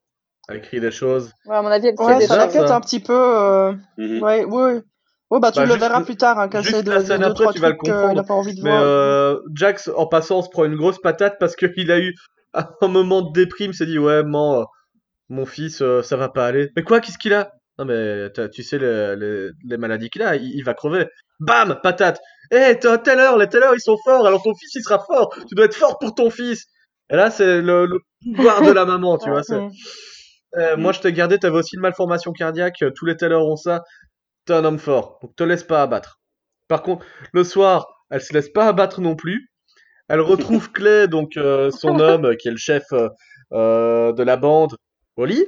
a écrit des choses? Ouais, à mon avis, elle Ouais, ça ça. un petit peu. euh, mhm. Ouais, ouais. Ouais, bah tu Bah, le juste verras plus tard, hein, juste de, la de scène deux, après, trois tu vas le comprendre. pas envie de Mais voir. euh, Jax, en passant, se prend une grosse patate parce qu'il a eu un moment de déprime, s'est dit ouais, man, mon fils, euh, ça va pas aller. Mais quoi, qu'est-ce qu'il a? Non mais tu sais les, maladies qu'il a, il, il va crever. Bam, patate. Eh, t'es un Taylor, les Taylor ils sont forts, alors ton fils il sera fort. Tu dois être fort pour ton fils. Et là c'est le, le pouvoir de la maman, tu vois. Euh, (laughs) Moi je t'ai gardé, t'avais aussi une malformation cardiaque, euh, tous les Taylor ont ça. T'es un homme fort, donc te laisse pas abattre. Par contre, le soir, elle se laisse pas abattre non plus. Elle retrouve (laughs) Clay, donc euh, son homme, qui est le chef euh, de la bande, au lit.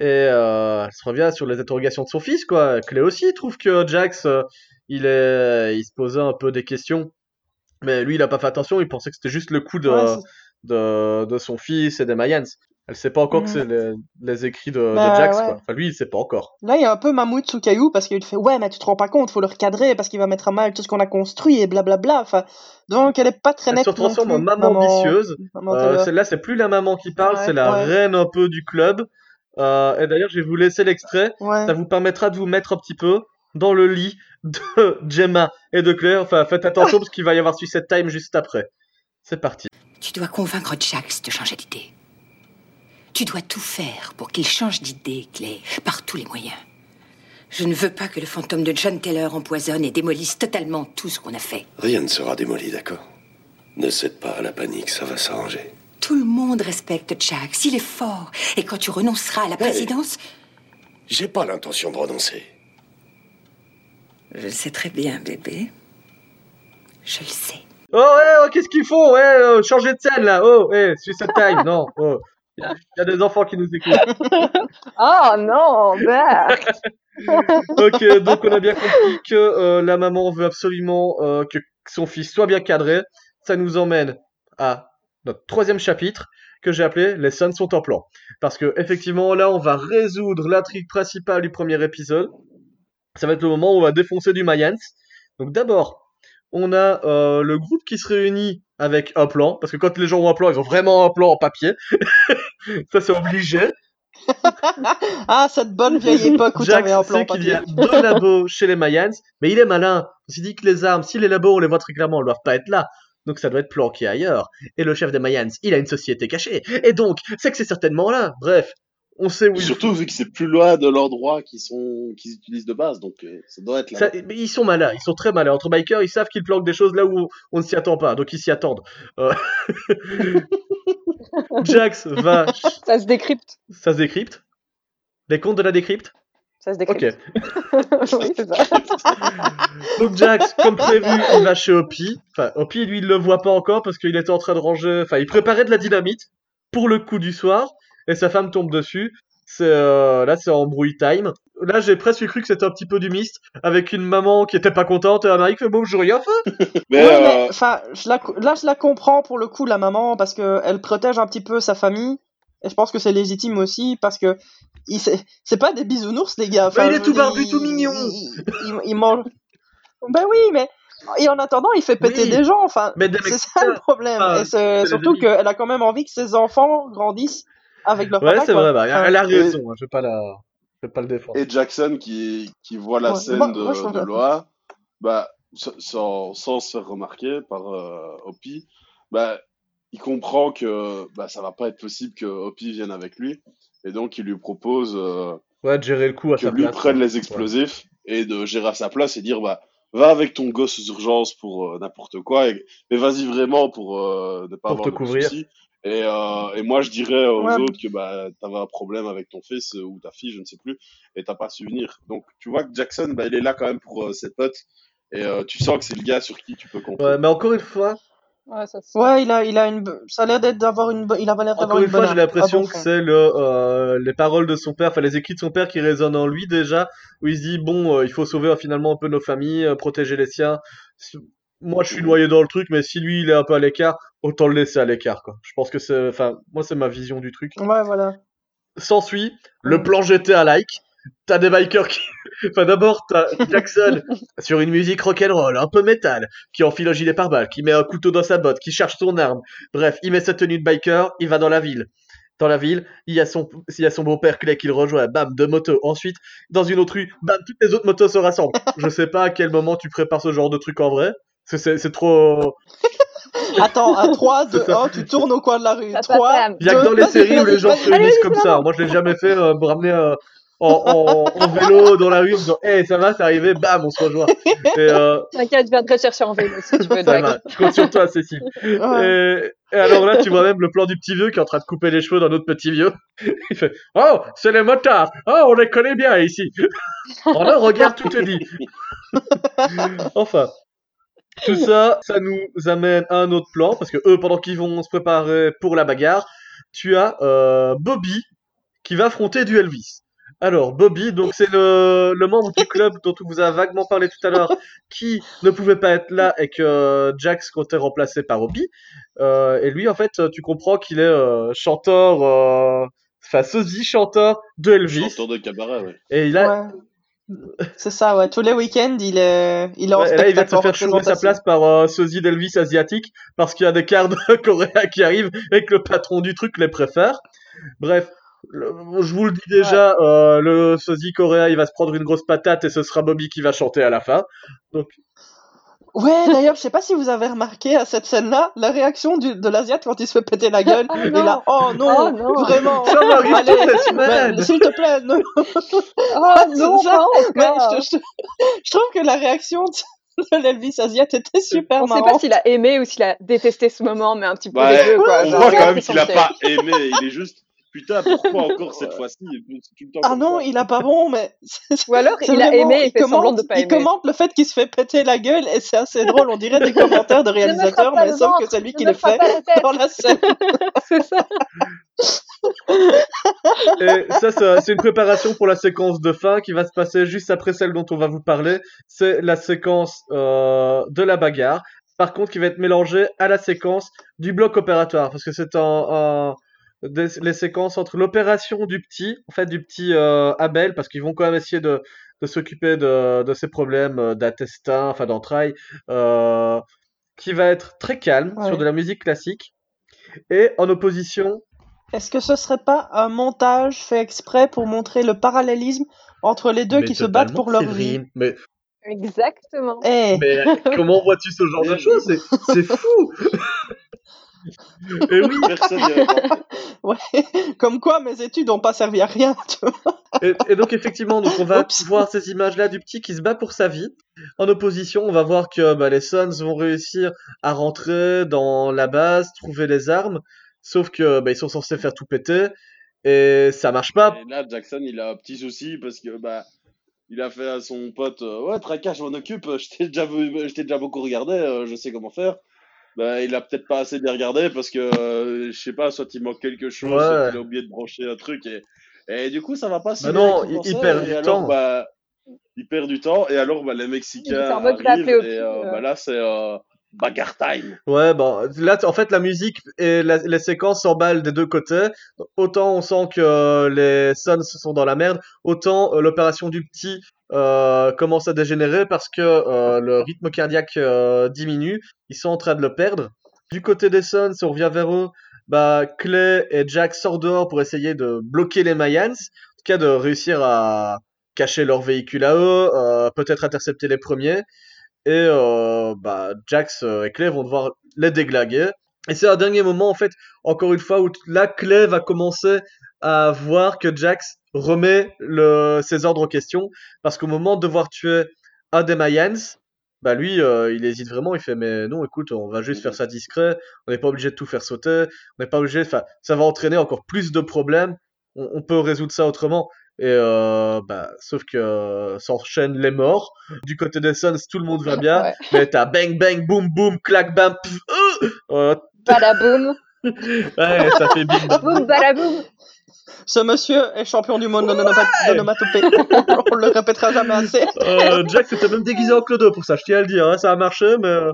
Et euh, elle se revient sur les interrogations de son fils, quoi. Clay aussi trouve que Jax, euh, il, est, il se posait un peu des questions. Mais lui, il a pas fait attention, il pensait que c'était juste le coup de, Ouais, de, de son fils et des Mayans. Elle sait pas encore que Mhm. c'est les, les écrits de, de Bah, Jax, ouais. quoi. Enfin, lui, il sait pas encore. Là, il y a un peu mammouth sous caillou parce qu'il fait ouais, mais tu te rends pas compte, faut le recadrer parce qu'il va mettre à mal tout ce qu'on a construit et blablabla. Enfin, donc elle est pas très Elle nette se non transforme en plus, maman ambitieuse. maman Euh, celle-là, c'est plus la maman qui parle, Ouais, c'est la reine un peu du club. Euh, et d'ailleurs, je vais vous laisser l'extrait. Ouais. Ça vous permettra de vous mettre un petit peu dans le lit de (laughs) Gemma et de Claire. Enfin, faites attention parce qu'il va y avoir Suicide Time juste après. C'est parti. Tu dois convaincre Jax de changer d'idée. Tu dois tout faire pour qu'il change d'idée, Clay, par tous les moyens. Je ne veux pas que le fantôme de John Taylor empoisonne et démolisse totalement tout ce qu'on a fait. Rien ne sera démoli, d'accord? Ne cède pas à la panique, ça va s'arranger. Tout le monde respecte Jax, il est fort. Et quand tu renonceras à la présidence, J'ai pas l'intention de renoncer. je le sais très bien, bébé. Je le sais. Oh, ouais, oh, qu'est-ce qu'ils font Ouais, changez de scène là. Oh, ouais, Suicide Time. (laughs) Non, oh. Il y, a- il y a des enfants qui nous écoutent. (laughs) Oh non, (laughs) Ok, donc on a bien compris que euh, la maman veut absolument euh, que son fils soit bien cadré. Ça nous emmène à notre troisième chapitre que j'ai appelé Les Suns sont en plan. Parce que effectivement là on va résoudre l'intrigue principale du premier épisode. Ça va être le moment où on va défoncer du Mayans. Donc d'abord, on a euh, le groupe qui se réunit avec un plan, parce que quand les gens ont un plan, ils ont vraiment un plan en papier. (laughs) Ça c'est obligé. (laughs) Ah, cette bonne vieille époque où Jack t'avais un plan sait qu'il y a deux labos chez les Mayans, mais il est malin. Il s'est dit que les armes, si les labos, on les voit très clairement, elles doivent pas être là. Donc ça doit être planqué ailleurs. Et le chef des Mayans, il a une société cachée. Et donc, c'est que c'est certainement là. Bref, on sait où il surtout vu que c'est plus loin de l'endroit qu'ils sont qu'ils utilisent de base, donc euh, ça doit être là. Ça- ils sont malins, ils sont très malins. Entre bikers, ils savent qu'ils planquent des choses là où on ne s'y attend pas, donc ils s'y attendent. Euh, (laughs) Jax va, Ça se décrypte. ça se décrypte. Les comptes de la décrypte Ça se Ok. décrypte. (laughs) oui, c'est ça. (laughs) Donc Jax, comme prévu, il va chez Opie. Enfin, Opie, lui, il le voit pas encore parce qu'il était en train de ranger. Enfin, il préparait de la dynamite pour le coup du soir et sa femme tombe dessus. C'est euh, là, c'est embrouille time. Là, j'ai presque cru que c'était un petit peu du mist avec une maman qui était pas contente et un mari qui fait bon, j'ai rien fait. Mais, Ouais, euh, mais je la, là, je la comprends pour le coup, la maman, parce que elle protège un petit peu sa famille. Et je pense que c'est légitime aussi, parce que il- c'est c'est pas des bisounours, les gars. Enfin, il est tout barbu, tout mignon. Il, il- il mange. Ben oui, mais et en attendant, il fait péter Oui. des gens. Enfin, Mais des c'est ça le problème. Ah, et c'est c'est surtout qu'elle a quand même envie que ses enfants grandissent avec leur Ouais, papa. c'est quoi. vrai, bah, elle a raison, hein, je vais pas la... je vais pas le défendre. Et Jackson qui, qui voit la Ouais, scène moi- de, moi, Loa, bah, sans, sans se faire remarquer par euh, Hopi, bah, il comprend que bah, ça va pas être possible que Hopi vienne avec lui. Et donc, il lui propose euh, Ouais, de gérer le coup à que sa lui place. prenne les explosifs et de gérer à sa place et dire bah, va avec ton gosse aux urgences pour euh, n'importe quoi, et- mais vas-y vraiment pour euh, ne pas Pour avoir te de couvrir. soucis. Et, euh, et moi, je dirais aux Ouais. autres que bah, t'avais un problème avec ton fils ou ta fille, je ne sais plus, et t'as pas su venir. Donc, tu vois que Jackson, bah, il est là quand même pour euh, ses potes, et euh, tu sens que c'est le gars sur qui tu peux compter. Ouais, mais encore une fois, Ouais, ça. Ouais, il a, il a une, ça a l'air d'être d'avoir une, il a l'air d'avoir Encore une une fois, j'ai l'impression que c'est le, euh, les paroles de son père, enfin les écrits de son père qui résonnent en lui déjà, où il se dit bon, euh, il faut sauver euh, finalement un peu nos familles, euh, protéger les siens. Si- Moi, je suis noyé dans le truc, mais si lui il est un peu à l'écart, autant le laisser à l'écart, quoi. Je pense que c'est, enfin, moi c'est ma vision du truc. Ouais, voilà. S'ensuit le plan GTA like. T'as des bikers qui, (laughs) enfin d'abord t'as Jackson (laughs) sur une musique rock'n'roll, un peu métal, qui enfile un gilet pare-balles, qui met un couteau dans sa botte, qui cherche son arme. Bref, il met sa tenue de biker, il va dans la ville. Dans la ville, il y a son, il y a son beau-père Clay qui le rejoint, bam, deux motos. Ensuite, dans une autre rue, bam, toutes les autres motos se rassemblent. Je sais pas à quel moment tu prépares ce genre de truc en vrai. C'est- trop. (laughs) Attends, à 3, C'est 2, ça. 1, tu tournes au coin de la rue. Ça 3, passe, Il y a que dans les séries où les gens se vas-y, comme ça. Moi, je l'ai jamais fait euh, me ramener euh, en, en, en vélo dans la rue en disant Hey, ça va, c'est arrivé, bam, on se rejoint. Euh, T'inquiète, je viens te rechercher en vélo si tu veux. ça Jack. va, je compte sur toi, Cécile. Ouais. Et, et alors là, tu vois même le plan du petit vieux qui est en train de couper les cheveux d'un autre petit vieux. (laughs) Il fait Oh, c'est les motards Oh, on les connaît bien ici (laughs) Oh là, regarde, tout te dit (laughs) Enfin, tout ça, ça nous amène à un autre plan, parce que eux, pendant qu'ils vont se préparer pour la bagarre, tu as euh, Bobby qui va affronter du Elvis. Alors, Bobby, donc c'est le, le membre du club dont on vous a vaguement parlé tout à l'heure, qui ne pouvait pas être là et que Jax comptait remplacer par Bobby. Euh, et lui, en fait, tu comprends qu'il est euh, chanteur, euh, enfin, sosie chanteur de Elvis. Chanteur de cabaret, ouais. Et il a, Ouais. C'est ça, ouais. Tous les week-ends, il est, il est en Ouais, et là, il va spectacle, se faire chourer sa place par euh, sosie d'Elvis asiatique parce qu'il y a des quarts de (laughs) Coréa qui arrivent et que le patron du truc les préfère. Bref, le- je vous le dis déjà, euh, le sosie coréen, il va se prendre une grosse patate et ce sera Bobby qui va chanter à la fin. Donc, Ouais, d'ailleurs, je sais pas si vous avez remarqué à cette scène-là, la réaction du, de l'Asiate quand il se fait péter la (laughs) gueule. Oh et non. là, oh non, Oh non. vraiment. ça m'arrive toutes les semaines. mais, s'il te plaît, non. Oh (laughs) non, C'est ça. pas Mais je, je- je trouve que la réation de l'Elvis Asiate était super On sait pas marrante. s'il a aimé ou s'il a détesté ce moment, mais un petit peu Bah, les deux, quoi. on voit quand même qu'il a pas aimé, il est juste putain, pourquoi (laughs) encore cette fois-ci? Ah non, ça. il a pas bon, mais (laughs) Ou alors, il a aimé et il fait commente, semblant de pas il aimer. commente le fait qu'il se fait péter la gueule et c'est assez drôle. On dirait des commentaires de réalisateurs, mais sauf que c'est lui qui les fait dans la scène. (laughs) C'est ça. Et ça, ça, c'est une préparation pour la séquence de fin qui va se passer juste après celle dont on va vous parler. C'est la séquence euh, de la bagarre. Par contre, qui va être mélangée à la séquence du bloc opératoire. Parce que c'est un, un- des- les séquences entre l'opération du petit, en fait, du petit euh, Abel, parce qu'ils vont quand même essayer de, de s'occuper de, de ses problèmes euh, d'intestin, enfin d'entrailles, euh, qui va être très calme Ouais. sur de la musique classique. Et en opposition Est-ce que ce serait pas un montage fait exprès pour montrer le parallélisme entre les deux Mais qui se battent pour leur vie Mais, Exactement. Eh, mais comment vois-tu ce genre de (laughs) choses? C'est c'est fou (laughs) Et oui, Personne (laughs) ouais. Comme quoi mes études n'ont pas servi à rien, tu vois. et, et donc effectivement, donc on va Oups. voir ces images-là du petit qui se bat pour sa vie. En opposition, on va voir que bah, les Suns vont réussir à rentrer dans la base, trouver les armes, sauf que bah, ils sont censés faire tout péter et ça marche pas. Et là, Jackson, il a un petit souci parce que bah, il a fait à son pote euh, Ouais, Traka, je m'en occupe, je t'ai déjà, vu- je t'ai déjà beaucoup regardé, euh, je sais comment faire. Bah, il a peut-être pas assez bien regardé parce que, euh, je sais pas, soit il manque quelque chose, Ouais. soit il a oublié de brancher un truc. Et, et du coup, ça va pas si Bah non, il- perd et du alors, temps. Bah, il perd du temps et alors bah, les Mexicains arrivent et euh, pire, bah, là, c'est euh, bagarre time. Ouais, bon, là, en fait, la musique et la- les séquences s'emballent des deux côtés. Autant on sent que euh, les Suns sont dans la merde, autant euh, l'opération du petit euh, commence à dégénérer parce que euh, le rythme cardiaque euh, diminue. Ils sont en train de le perdre. Du côté des Suns, on revient vers eux, bah, Clay et Jack sortent dehors pour essayer de bloquer les Mayans, en tout cas de réussir à cacher leur véhicule à eux, peut-être intercepter les premiers. Et bah, Jax et Clay vont devoir les déglaguer. Et c'est un dernier moment, en fait, encore une fois, où là, Clay va commencer à voir que Jax remet le, ses ordres en question. Parce qu'au moment de devoir tuer un des Mayans, bah lui, euh, il hésite vraiment. Il fait, mais non, écoute, on va juste faire ça discret. On n'est pas obligé de tout faire sauter. On n'est pas obligé. Enfin, ça va entraîner encore plus de problèmes. On, on peut résoudre ça autrement. Et euh, bah, sauf que euh, s'enchaînent les morts. Du côté des Suns, tout le monde va bien. Ouais. Mais t'as bang bang boum boum clac bam pff, euh, euh, Badaboum, (laughs) ouais, ça fait bing bang. boum, badaboum. Ce monsieur est champion du monde d'onoma- d'onomatopée. (laughs) On le répétera jamais assez. Euh, Jack s'était même déguisé en Clodo pour ça, je tiens à le dire, hein, ça a marché, mais. euh,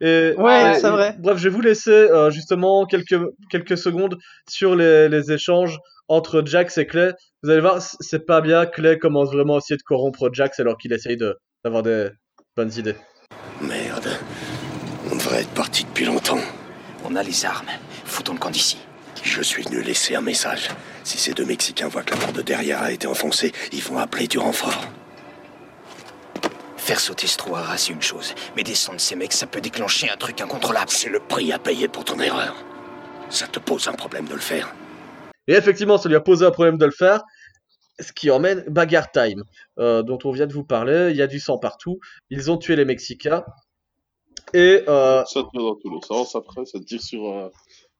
Et, Ouais, c'est vrai. Bref, je vais vous laisser euh, justement quelques, quelques secondes sur les, les échanges entre Jax et Clay. Vous allez voir, c'est pas bien. Clay commence vraiment à essayer de corrompre Jax alors qu'il essaye de- d'avoir des bonnes idées. Merde. On devrait être parti depuis longtemps. On a les armes. Foutons le camp d'ici. Je suis venu laisser un message. Si ces deux Mexicains voient que la porte de derrière a été enfoncée, ils vont appeler du renfort. Faire sauter ce trou à ras, c'est une chose. Mais descendre ces mecs, ça peut déclencher un truc incontrôlable. C'est le prix à payer pour ton erreur. Ça te pose un problème de le faire. Et effectivement, ça lui a posé un problème de le faire. Ce qui emmène Bagarre Time, euh, dont on vient de vous parler. Il y a du sang partout. Ils ont tué les Mexicains. Et euh, Ça tire dans tous les sens après, ça tire sur euh,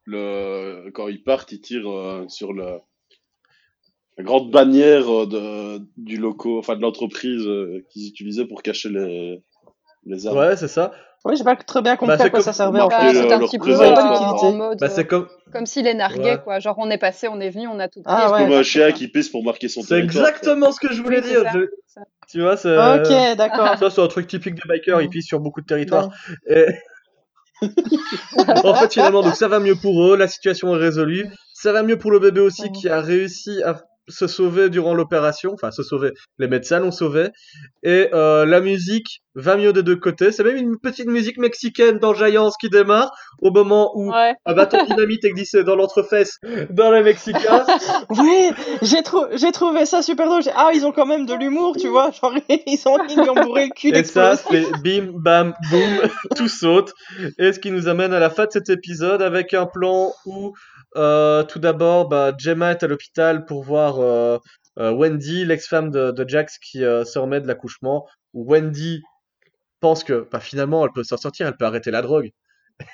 le. Quand ils partent, ils tirent euh, sur le. La grande bannière euh, de, du loco, enfin de l'entreprise euh, qu'ils utilisaient pour cacher les, les armes. ouais, c'est ça. Oui, j'ai pas très bien compris Bah, c'est à quoi comme- ça servait en Bah, fait. Bah, le- c'est un petit peu en mode. Bah, c'est comme, Comme si les narguait, Ouais. quoi. Genre, on est passé, on est venu, on a tout pris. Ah ouais. Comme un chien qui pisse pour marquer son c'est territoire. exactement ce que je voulais Oui, c'est dire. c'est. Tu vois, c'est. Ok, d'accord. Ça, c'est un truc typique des bikers, ils pissent sur beaucoup de territoires. Et... (laughs) en fait, finalement, donc ça va mieux pour eux, la situation est résolue. Ça va mieux pour le bébé aussi qui a réussi à se sauver durant l'opération. Enfin, se sauver. Les médecins l'ont sauvé. Et euh, la musique va mieux des deux côtés. C'est même une petite musique mexicaine dans Giants qui démarre au moment où Ouais. un bâton dynamite est glissé dans l'entrefesse dans les Mexicains. (laughs) Oui, j'ai trou- j'ai trouvé ça super drôle. Ah, ils ont quand même de l'humour, tu vois. Genre, (laughs) ils, ont, ils ont bourré le cul Et ça, c'est bim, bam, boum, (laughs) tout saute. Et ce qui nous amène à la fin de cet épisode avec un plan où, euh, tout d'abord, bah, Gemma est à l'hôpital pour voir euh, euh, Wendy, l'ex-femme de, de Jax, qui euh, se remet de l'accouchement. Où Wendy pense que bah, finalement, elle peut s'en sortir, elle peut arrêter la drogue.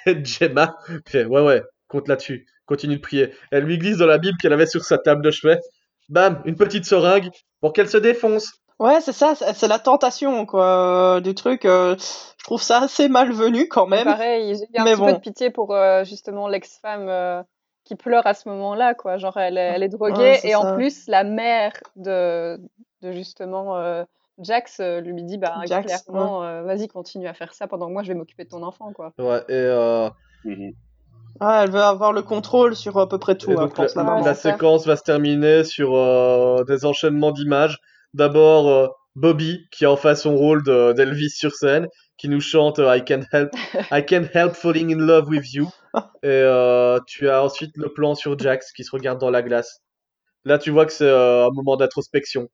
Et Gemma fait Ouais, ouais, compte là-dessus, continue de prier. Elle lui glisse dans la Bible qu'elle avait sur sa table de chevet. Bam, une petite seringue pour qu'elle se défonce. Ouais, c'est ça, c'est la tentation, quoi, euh, du truc. euh, je trouve ça assez malvenu quand même. pareil, j'ai un Mais petit bon. peu de pitié pour euh, justement l'ex-femme euh, qui pleure à ce moment-là, quoi. Genre, elle, est- elle est droguée Ouais, et en plus, la mère de, de justement euh, Jax euh, lui dit, bah, Jax, clairement, euh, vas-y, continue à faire ça pendant que moi, je vais m'occuper de ton enfant, quoi. Ouais, et. Euh, Mhm. Ouais, elle veut avoir le contrôle sur à peu près tout, hein, donc je pense, la, séquence va se terminer sur euh, des enchaînements d'images. D'abord euh, Bobby qui en fait son rôle de- d'Elvis sur scène, qui nous chante euh, I can help, I can help falling in love with you. Et euh, tu as ensuite le plan sur Jax qui se regarde dans la glace. Là, tu vois que c'est euh, un moment d'introspection.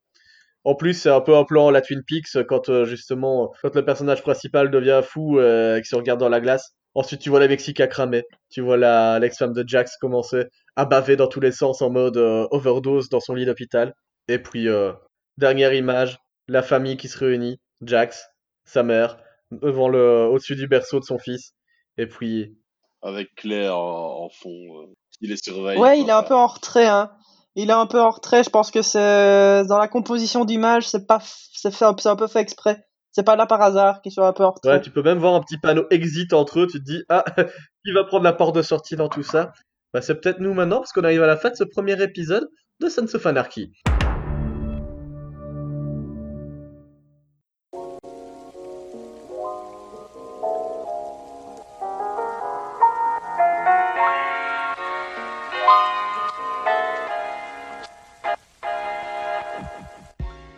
En plus, c'est un peu un plan à la Twin Peaks quand euh, justement quand le personnage principal devient fou et qu'il se regarde dans la glace. Ensuite, tu vois la Mexica cramer. Tu vois la l'ex-femme de Jax commencer à baver dans tous les sens en mode overdose dans son lit d'hôpital. Et puis, euh, dernière image, la famille qui se réunit, Jax, sa mère, devant le, au-dessus du berceau de son fils. Et puis, Avec Claire en, en fond, euh, qui les surveille. Ouais, il est un peu en retrait, hein. Il est un peu en retrait, je pense que c'est dans la composition d'image, c'est pas c'est fait c'est un peu fait exprès. C'est pas là par hasard qu'il soit un peu en retrait. ouais, tu peux même voir un petit panneau exit entre eux. Tu te dis, ah, (laughs) qui va prendre la porte de sortie dans tout ça? Bah, C'est peut-être nous maintenant, parce qu'on arrive à la fin de ce premier épisode de Sons of Anarchy.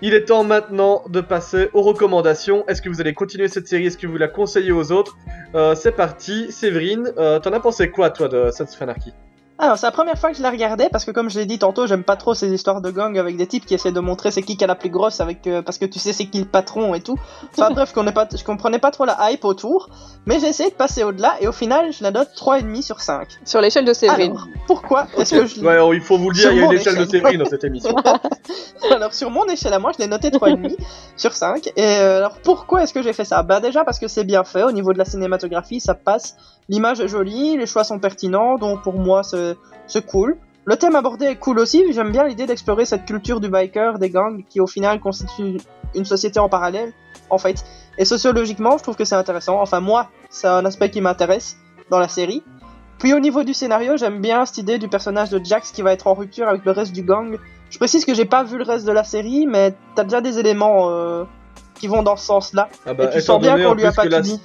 Il est temps maintenant de passer aux recommandations. Est-ce que vous allez continuer cette série? Est-ce que vous la conseillez aux autres? Euh, C'est parti. Séverine, euh, t'en as pensé quoi, toi, de Sons of Anarchy Alors, c'est la première fois que je la regardais parce que, comme je l'ai dit tantôt, j'aime pas trop ces histoires de gang avec des types qui essaient de montrer c'est qui qui a la plus grosse avec euh, parce que tu sais c'est qui le patron et tout. Enfin (laughs) bref, qu'on est pas, je comprenais pas trop la hype autour, mais j'ai essayé de passer au-delà et au final, je la note 3,5 sur 5. Sur l'échelle de Séverine. Alors, pourquoi est-ce que je Ouais, alors, il faut vous le dire, il y a une échelle de. Séverine dans cette (laughs) émission. Alors sur mon échelle à moi, je l'ai noté 3,5 (laughs) sur 5. Et euh, alors pourquoi est-ce que j'ai fait ça? Bah déjà parce que c'est bien fait au niveau de la cinématographie, ça passe. L'image est jolie, les choix sont pertinents, donc pour moi c'est c'est cool. Le thème abordé est cool aussi, j'aime bien l'idée d'explorer cette culture du biker, des gangs, qui au final constitue une société en parallèle, en fait. Et sociologiquement, je trouve que c'est intéressant. Enfin moi, c'est un aspect qui m'intéresse dans la série. Puis au niveau du scénario, j'aime bien cette idée du personnage de Jax qui va être en rupture avec le reste du gang. Je précise que j'ai pas vu le reste de la série, mais t'as déjà des éléments euh, qui vont dans ce sens-là. Ah bah, Et tu sens bien qu'on lui a pas la- dit.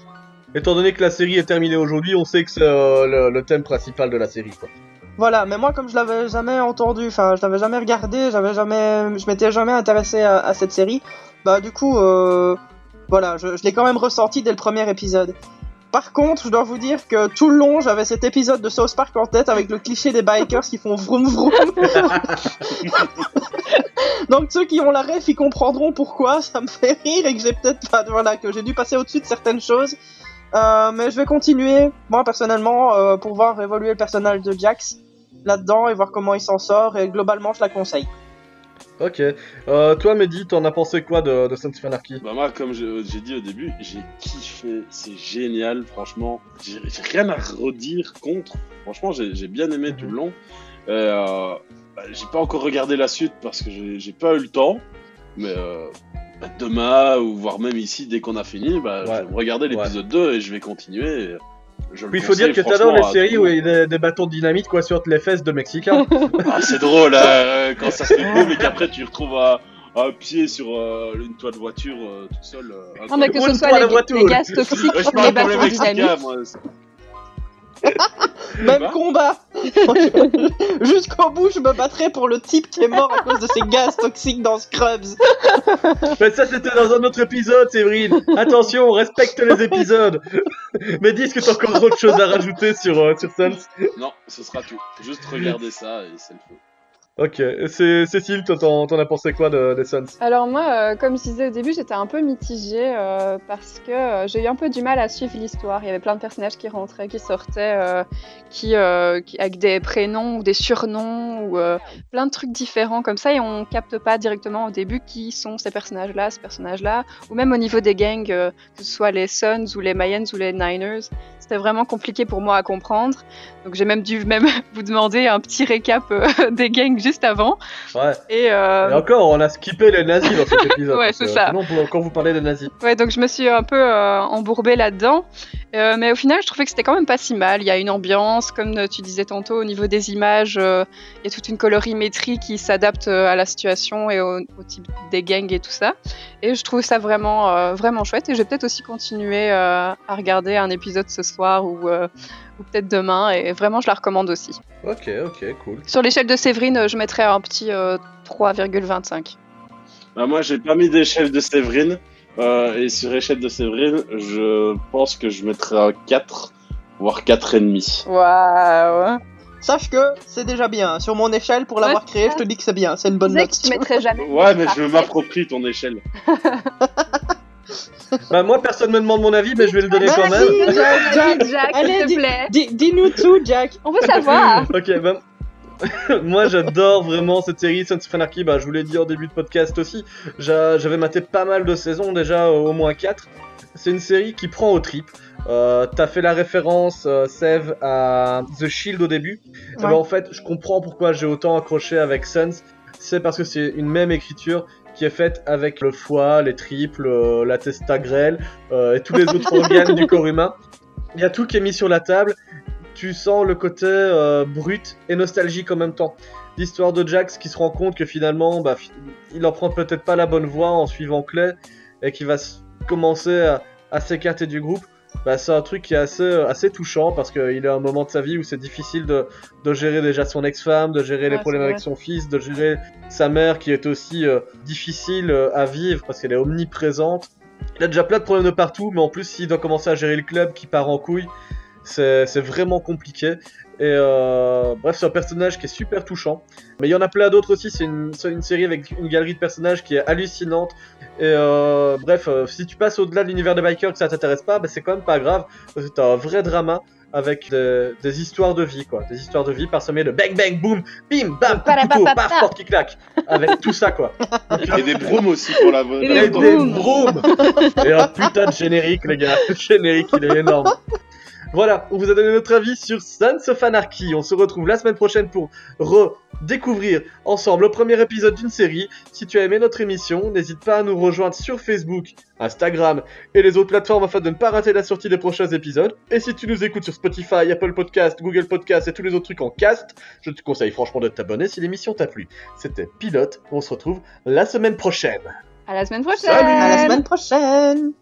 Étant donné que la série est terminée aujourd'hui, on sait que c'est euh, le, le thème principal de la série. Quoi. Voilà, mais moi comme je l'avais jamais entendu, enfin je l'avais jamais regardé, j'avais jamais, je m'étais jamais intéressé à, à cette série, bah du coup, euh, voilà, je, je l'ai quand même ressenti dès le premier épisode. Par contre, je dois vous dire que tout le long, j'avais cet épisode de South Park en tête avec le cliché des bikers qui font vroom vroom. (laughs) Donc ceux qui ont la ref, ils comprendront pourquoi ça me fait rire et que j'ai peut-être, enfin, voilà, que j'ai dû passer au-dessus de certaines choses. Euh, mais je vais continuer, moi personnellement, euh, pour voir évoluer le personnage de Jax là-dedans et voir comment il s'en sort. Et globalement, je la conseille. Ok. Euh, toi, Mehdi, t'en as pensé quoi de, de Sons of Anarchy Bah moi, comme j'ai dit au début, j'ai kiffé, c'est génial, franchement. J'ai rien à redire contre. Franchement, j'ai bien aimé tout le long. Euh, bah, j'ai pas encore regardé la suite parce que j'ai j'ai pas eu le temps. Mais euh, bah, demain, ou voire même ici, dès qu'on a fini, bah, je vais regarder l'épisode 2 et je vais continuer. et Je le Puis il faut dire que t'adores les à séries tout où il y a des, des bâtons de dynamite quoi sur les fesses de Mexicains. (laughs) Ah, c'est drôle hein, euh, quand ça se fait boum et qu'après tu retrouves un, un pied sur euh, une toile de voiture euh, tout seul. euh, Non, mais que ce soit les, les gaz toxiques Ouais, je les bâtons dynamiques. (laughs) Même combat (laughs) Jusqu'au bout, je me battrai pour le type qui est mort à cause de ces gaz toxiques dans Scrubs. (laughs) Mais ça c'était dans un autre épisode, Séverine. Attention, on respecte les épisodes. Mehdi, est-ce que t'as encore autre chose à rajouter sur, euh, sur Sons Non, ce sera tout. Juste regarder ça et c'est le feu. Ok. C'est Cécile, t'en as pensé quoi de, des Sons Alors moi, euh, comme je disais au début, j'étais un peu mitigée euh, parce que euh, j'ai eu un peu du mal à suivre l'histoire. Il y avait plein de personnages qui rentraient, qui sortaient, qui, avec des prénoms ou des surnoms ou plein de trucs différents comme ça et on capte pas directement au début qui sont ces personnages-là, ce personnage-là, ou même au niveau des gangs, que ce soit les Suns ou les Mayans ou les Niners. C'était vraiment compliqué pour moi à comprendre. Donc j'ai même dû même (laughs) vous demander un petit récap (laughs) des gangs juste avant. Ouais. Et, euh, Et encore, on a skippé les nazis dans cet (laughs) épisode. Ouais, c'est que ça. Sinon, pour- quand vous parlez des nazis. Ouais, donc je me suis un peu euh, embourbée là-dedans. Euh, mais au final, je trouvais que c'était quand même pas si mal. Il y a une ambiance, comme euh, tu disais tantôt, au niveau des images, euh, il y a toute une colorimétrie qui s'adapte euh, à la situation et au, au type des gangs et tout ça. Et je trouve ça vraiment, euh, vraiment chouette. Et je vais peut-être aussi continuer euh, à regarder un épisode ce soir ou, euh, ou peut-être demain. Et vraiment, je la recommande aussi. Ok, ok, cool. Sur l'échelle de Séverine, euh, je mettrais un petit euh, 3,25. Bah, moi, j'ai pas mis d'échelle de Séverine. euh, et sur échelle de Séverine, je pense que je mettrais un 4, voire 4,5. Waouh! Sache que c'est déjà bien. Sur mon échelle, pour l'avoir Ouais, créé, je te dis que c'est bien. C'est une bonne note. que tu mettrais jamais. Ouais, mais je m'approprie ton échelle. (laughs) Bah, moi, personne me demande mon avis, mais je vais le donner quand même. Jack, (laughs) Jack. Jack, Allez, s'il te dis- plaît. dis- dis-nous tout, Jack. On veut savoir. (laughs) Ok, bah, (laughs) moi j'adore vraiment cette série Sons of Anarchy, bah, je vous l'ai dit en début de podcast aussi, J'a- j'avais maté pas mal de saisons déjà, euh, au moins 4. C'est une série qui prend au trip. Euh, T'as fait la référence, euh, Sev, à The Shield au début. Ouais. en fait, je comprends pourquoi j'ai autant accroché avec Sons. C'est parce que c'est une même écriture qui est faite avec le foie, les triples, euh, la testa grêle euh, et tous les autres organes du corps humain. Il y a tout qui est mis sur la table. Tu sens le côté euh, brut et nostalgique en même temps. L'histoire de Jax qui se rend compte que finalement, bah, il en prend peut-être pas la bonne voie en suivant Clay et qui va commencer à s'écarter du groupe. Bah, c'est un truc qui est assez, euh, assez touchant parce qu'il à un moment de sa vie où c'est difficile de, de gérer déjà son ex-femme, de gérer les problèmes avec son fils, de gérer sa mère qui est aussi euh, difficile euh, à vivre parce qu'elle est omniprésente. Il a déjà plein de problèmes de partout, mais en plus, s'il doit commencer à gérer le club qui part en couille, c'est vraiment compliqué. Et euh, bref, c'est un personnage qui est super touchant. Mais il y en a plein d'autres aussi. C'est une, c'est une série avec une galerie de personnages qui est hallucinante. Et euh, bref, euh, si tu passes au-delà de l'univers des bikers que ça t'intéresse pas, bah, c'est quand même pas grave. T'as un vrai drama avec des, des histoires de vie, quoi. Des histoires de vie parsemées de bang bang boom, bim bam, couteau, paf, porte qui claque. Avec tout ça, quoi. Et des brooms aussi pour la Et Et des brooms Et un putain de générique, les gars. Le générique, il est énorme. Voilà, on vous a donné notre avis sur Sons of Anarchy. On se retrouve la semaine prochaine pour redécouvrir ensemble le premier épisode d'une série. Si tu as aimé notre émission, n'hésite pas à nous rejoindre sur Facebook, Instagram et les autres plateformes afin de ne pas rater la sortie des prochains épisodes. Et si tu nous écoutes sur Spotify, Apple Podcast, Google Podcast et tous les autres trucs en cast, je te conseille franchement de t'abonner si l'émission t'a plu. C'était Pilote, on se retrouve la semaine prochaine. À la semaine prochaine. Salut. À la semaine prochaine.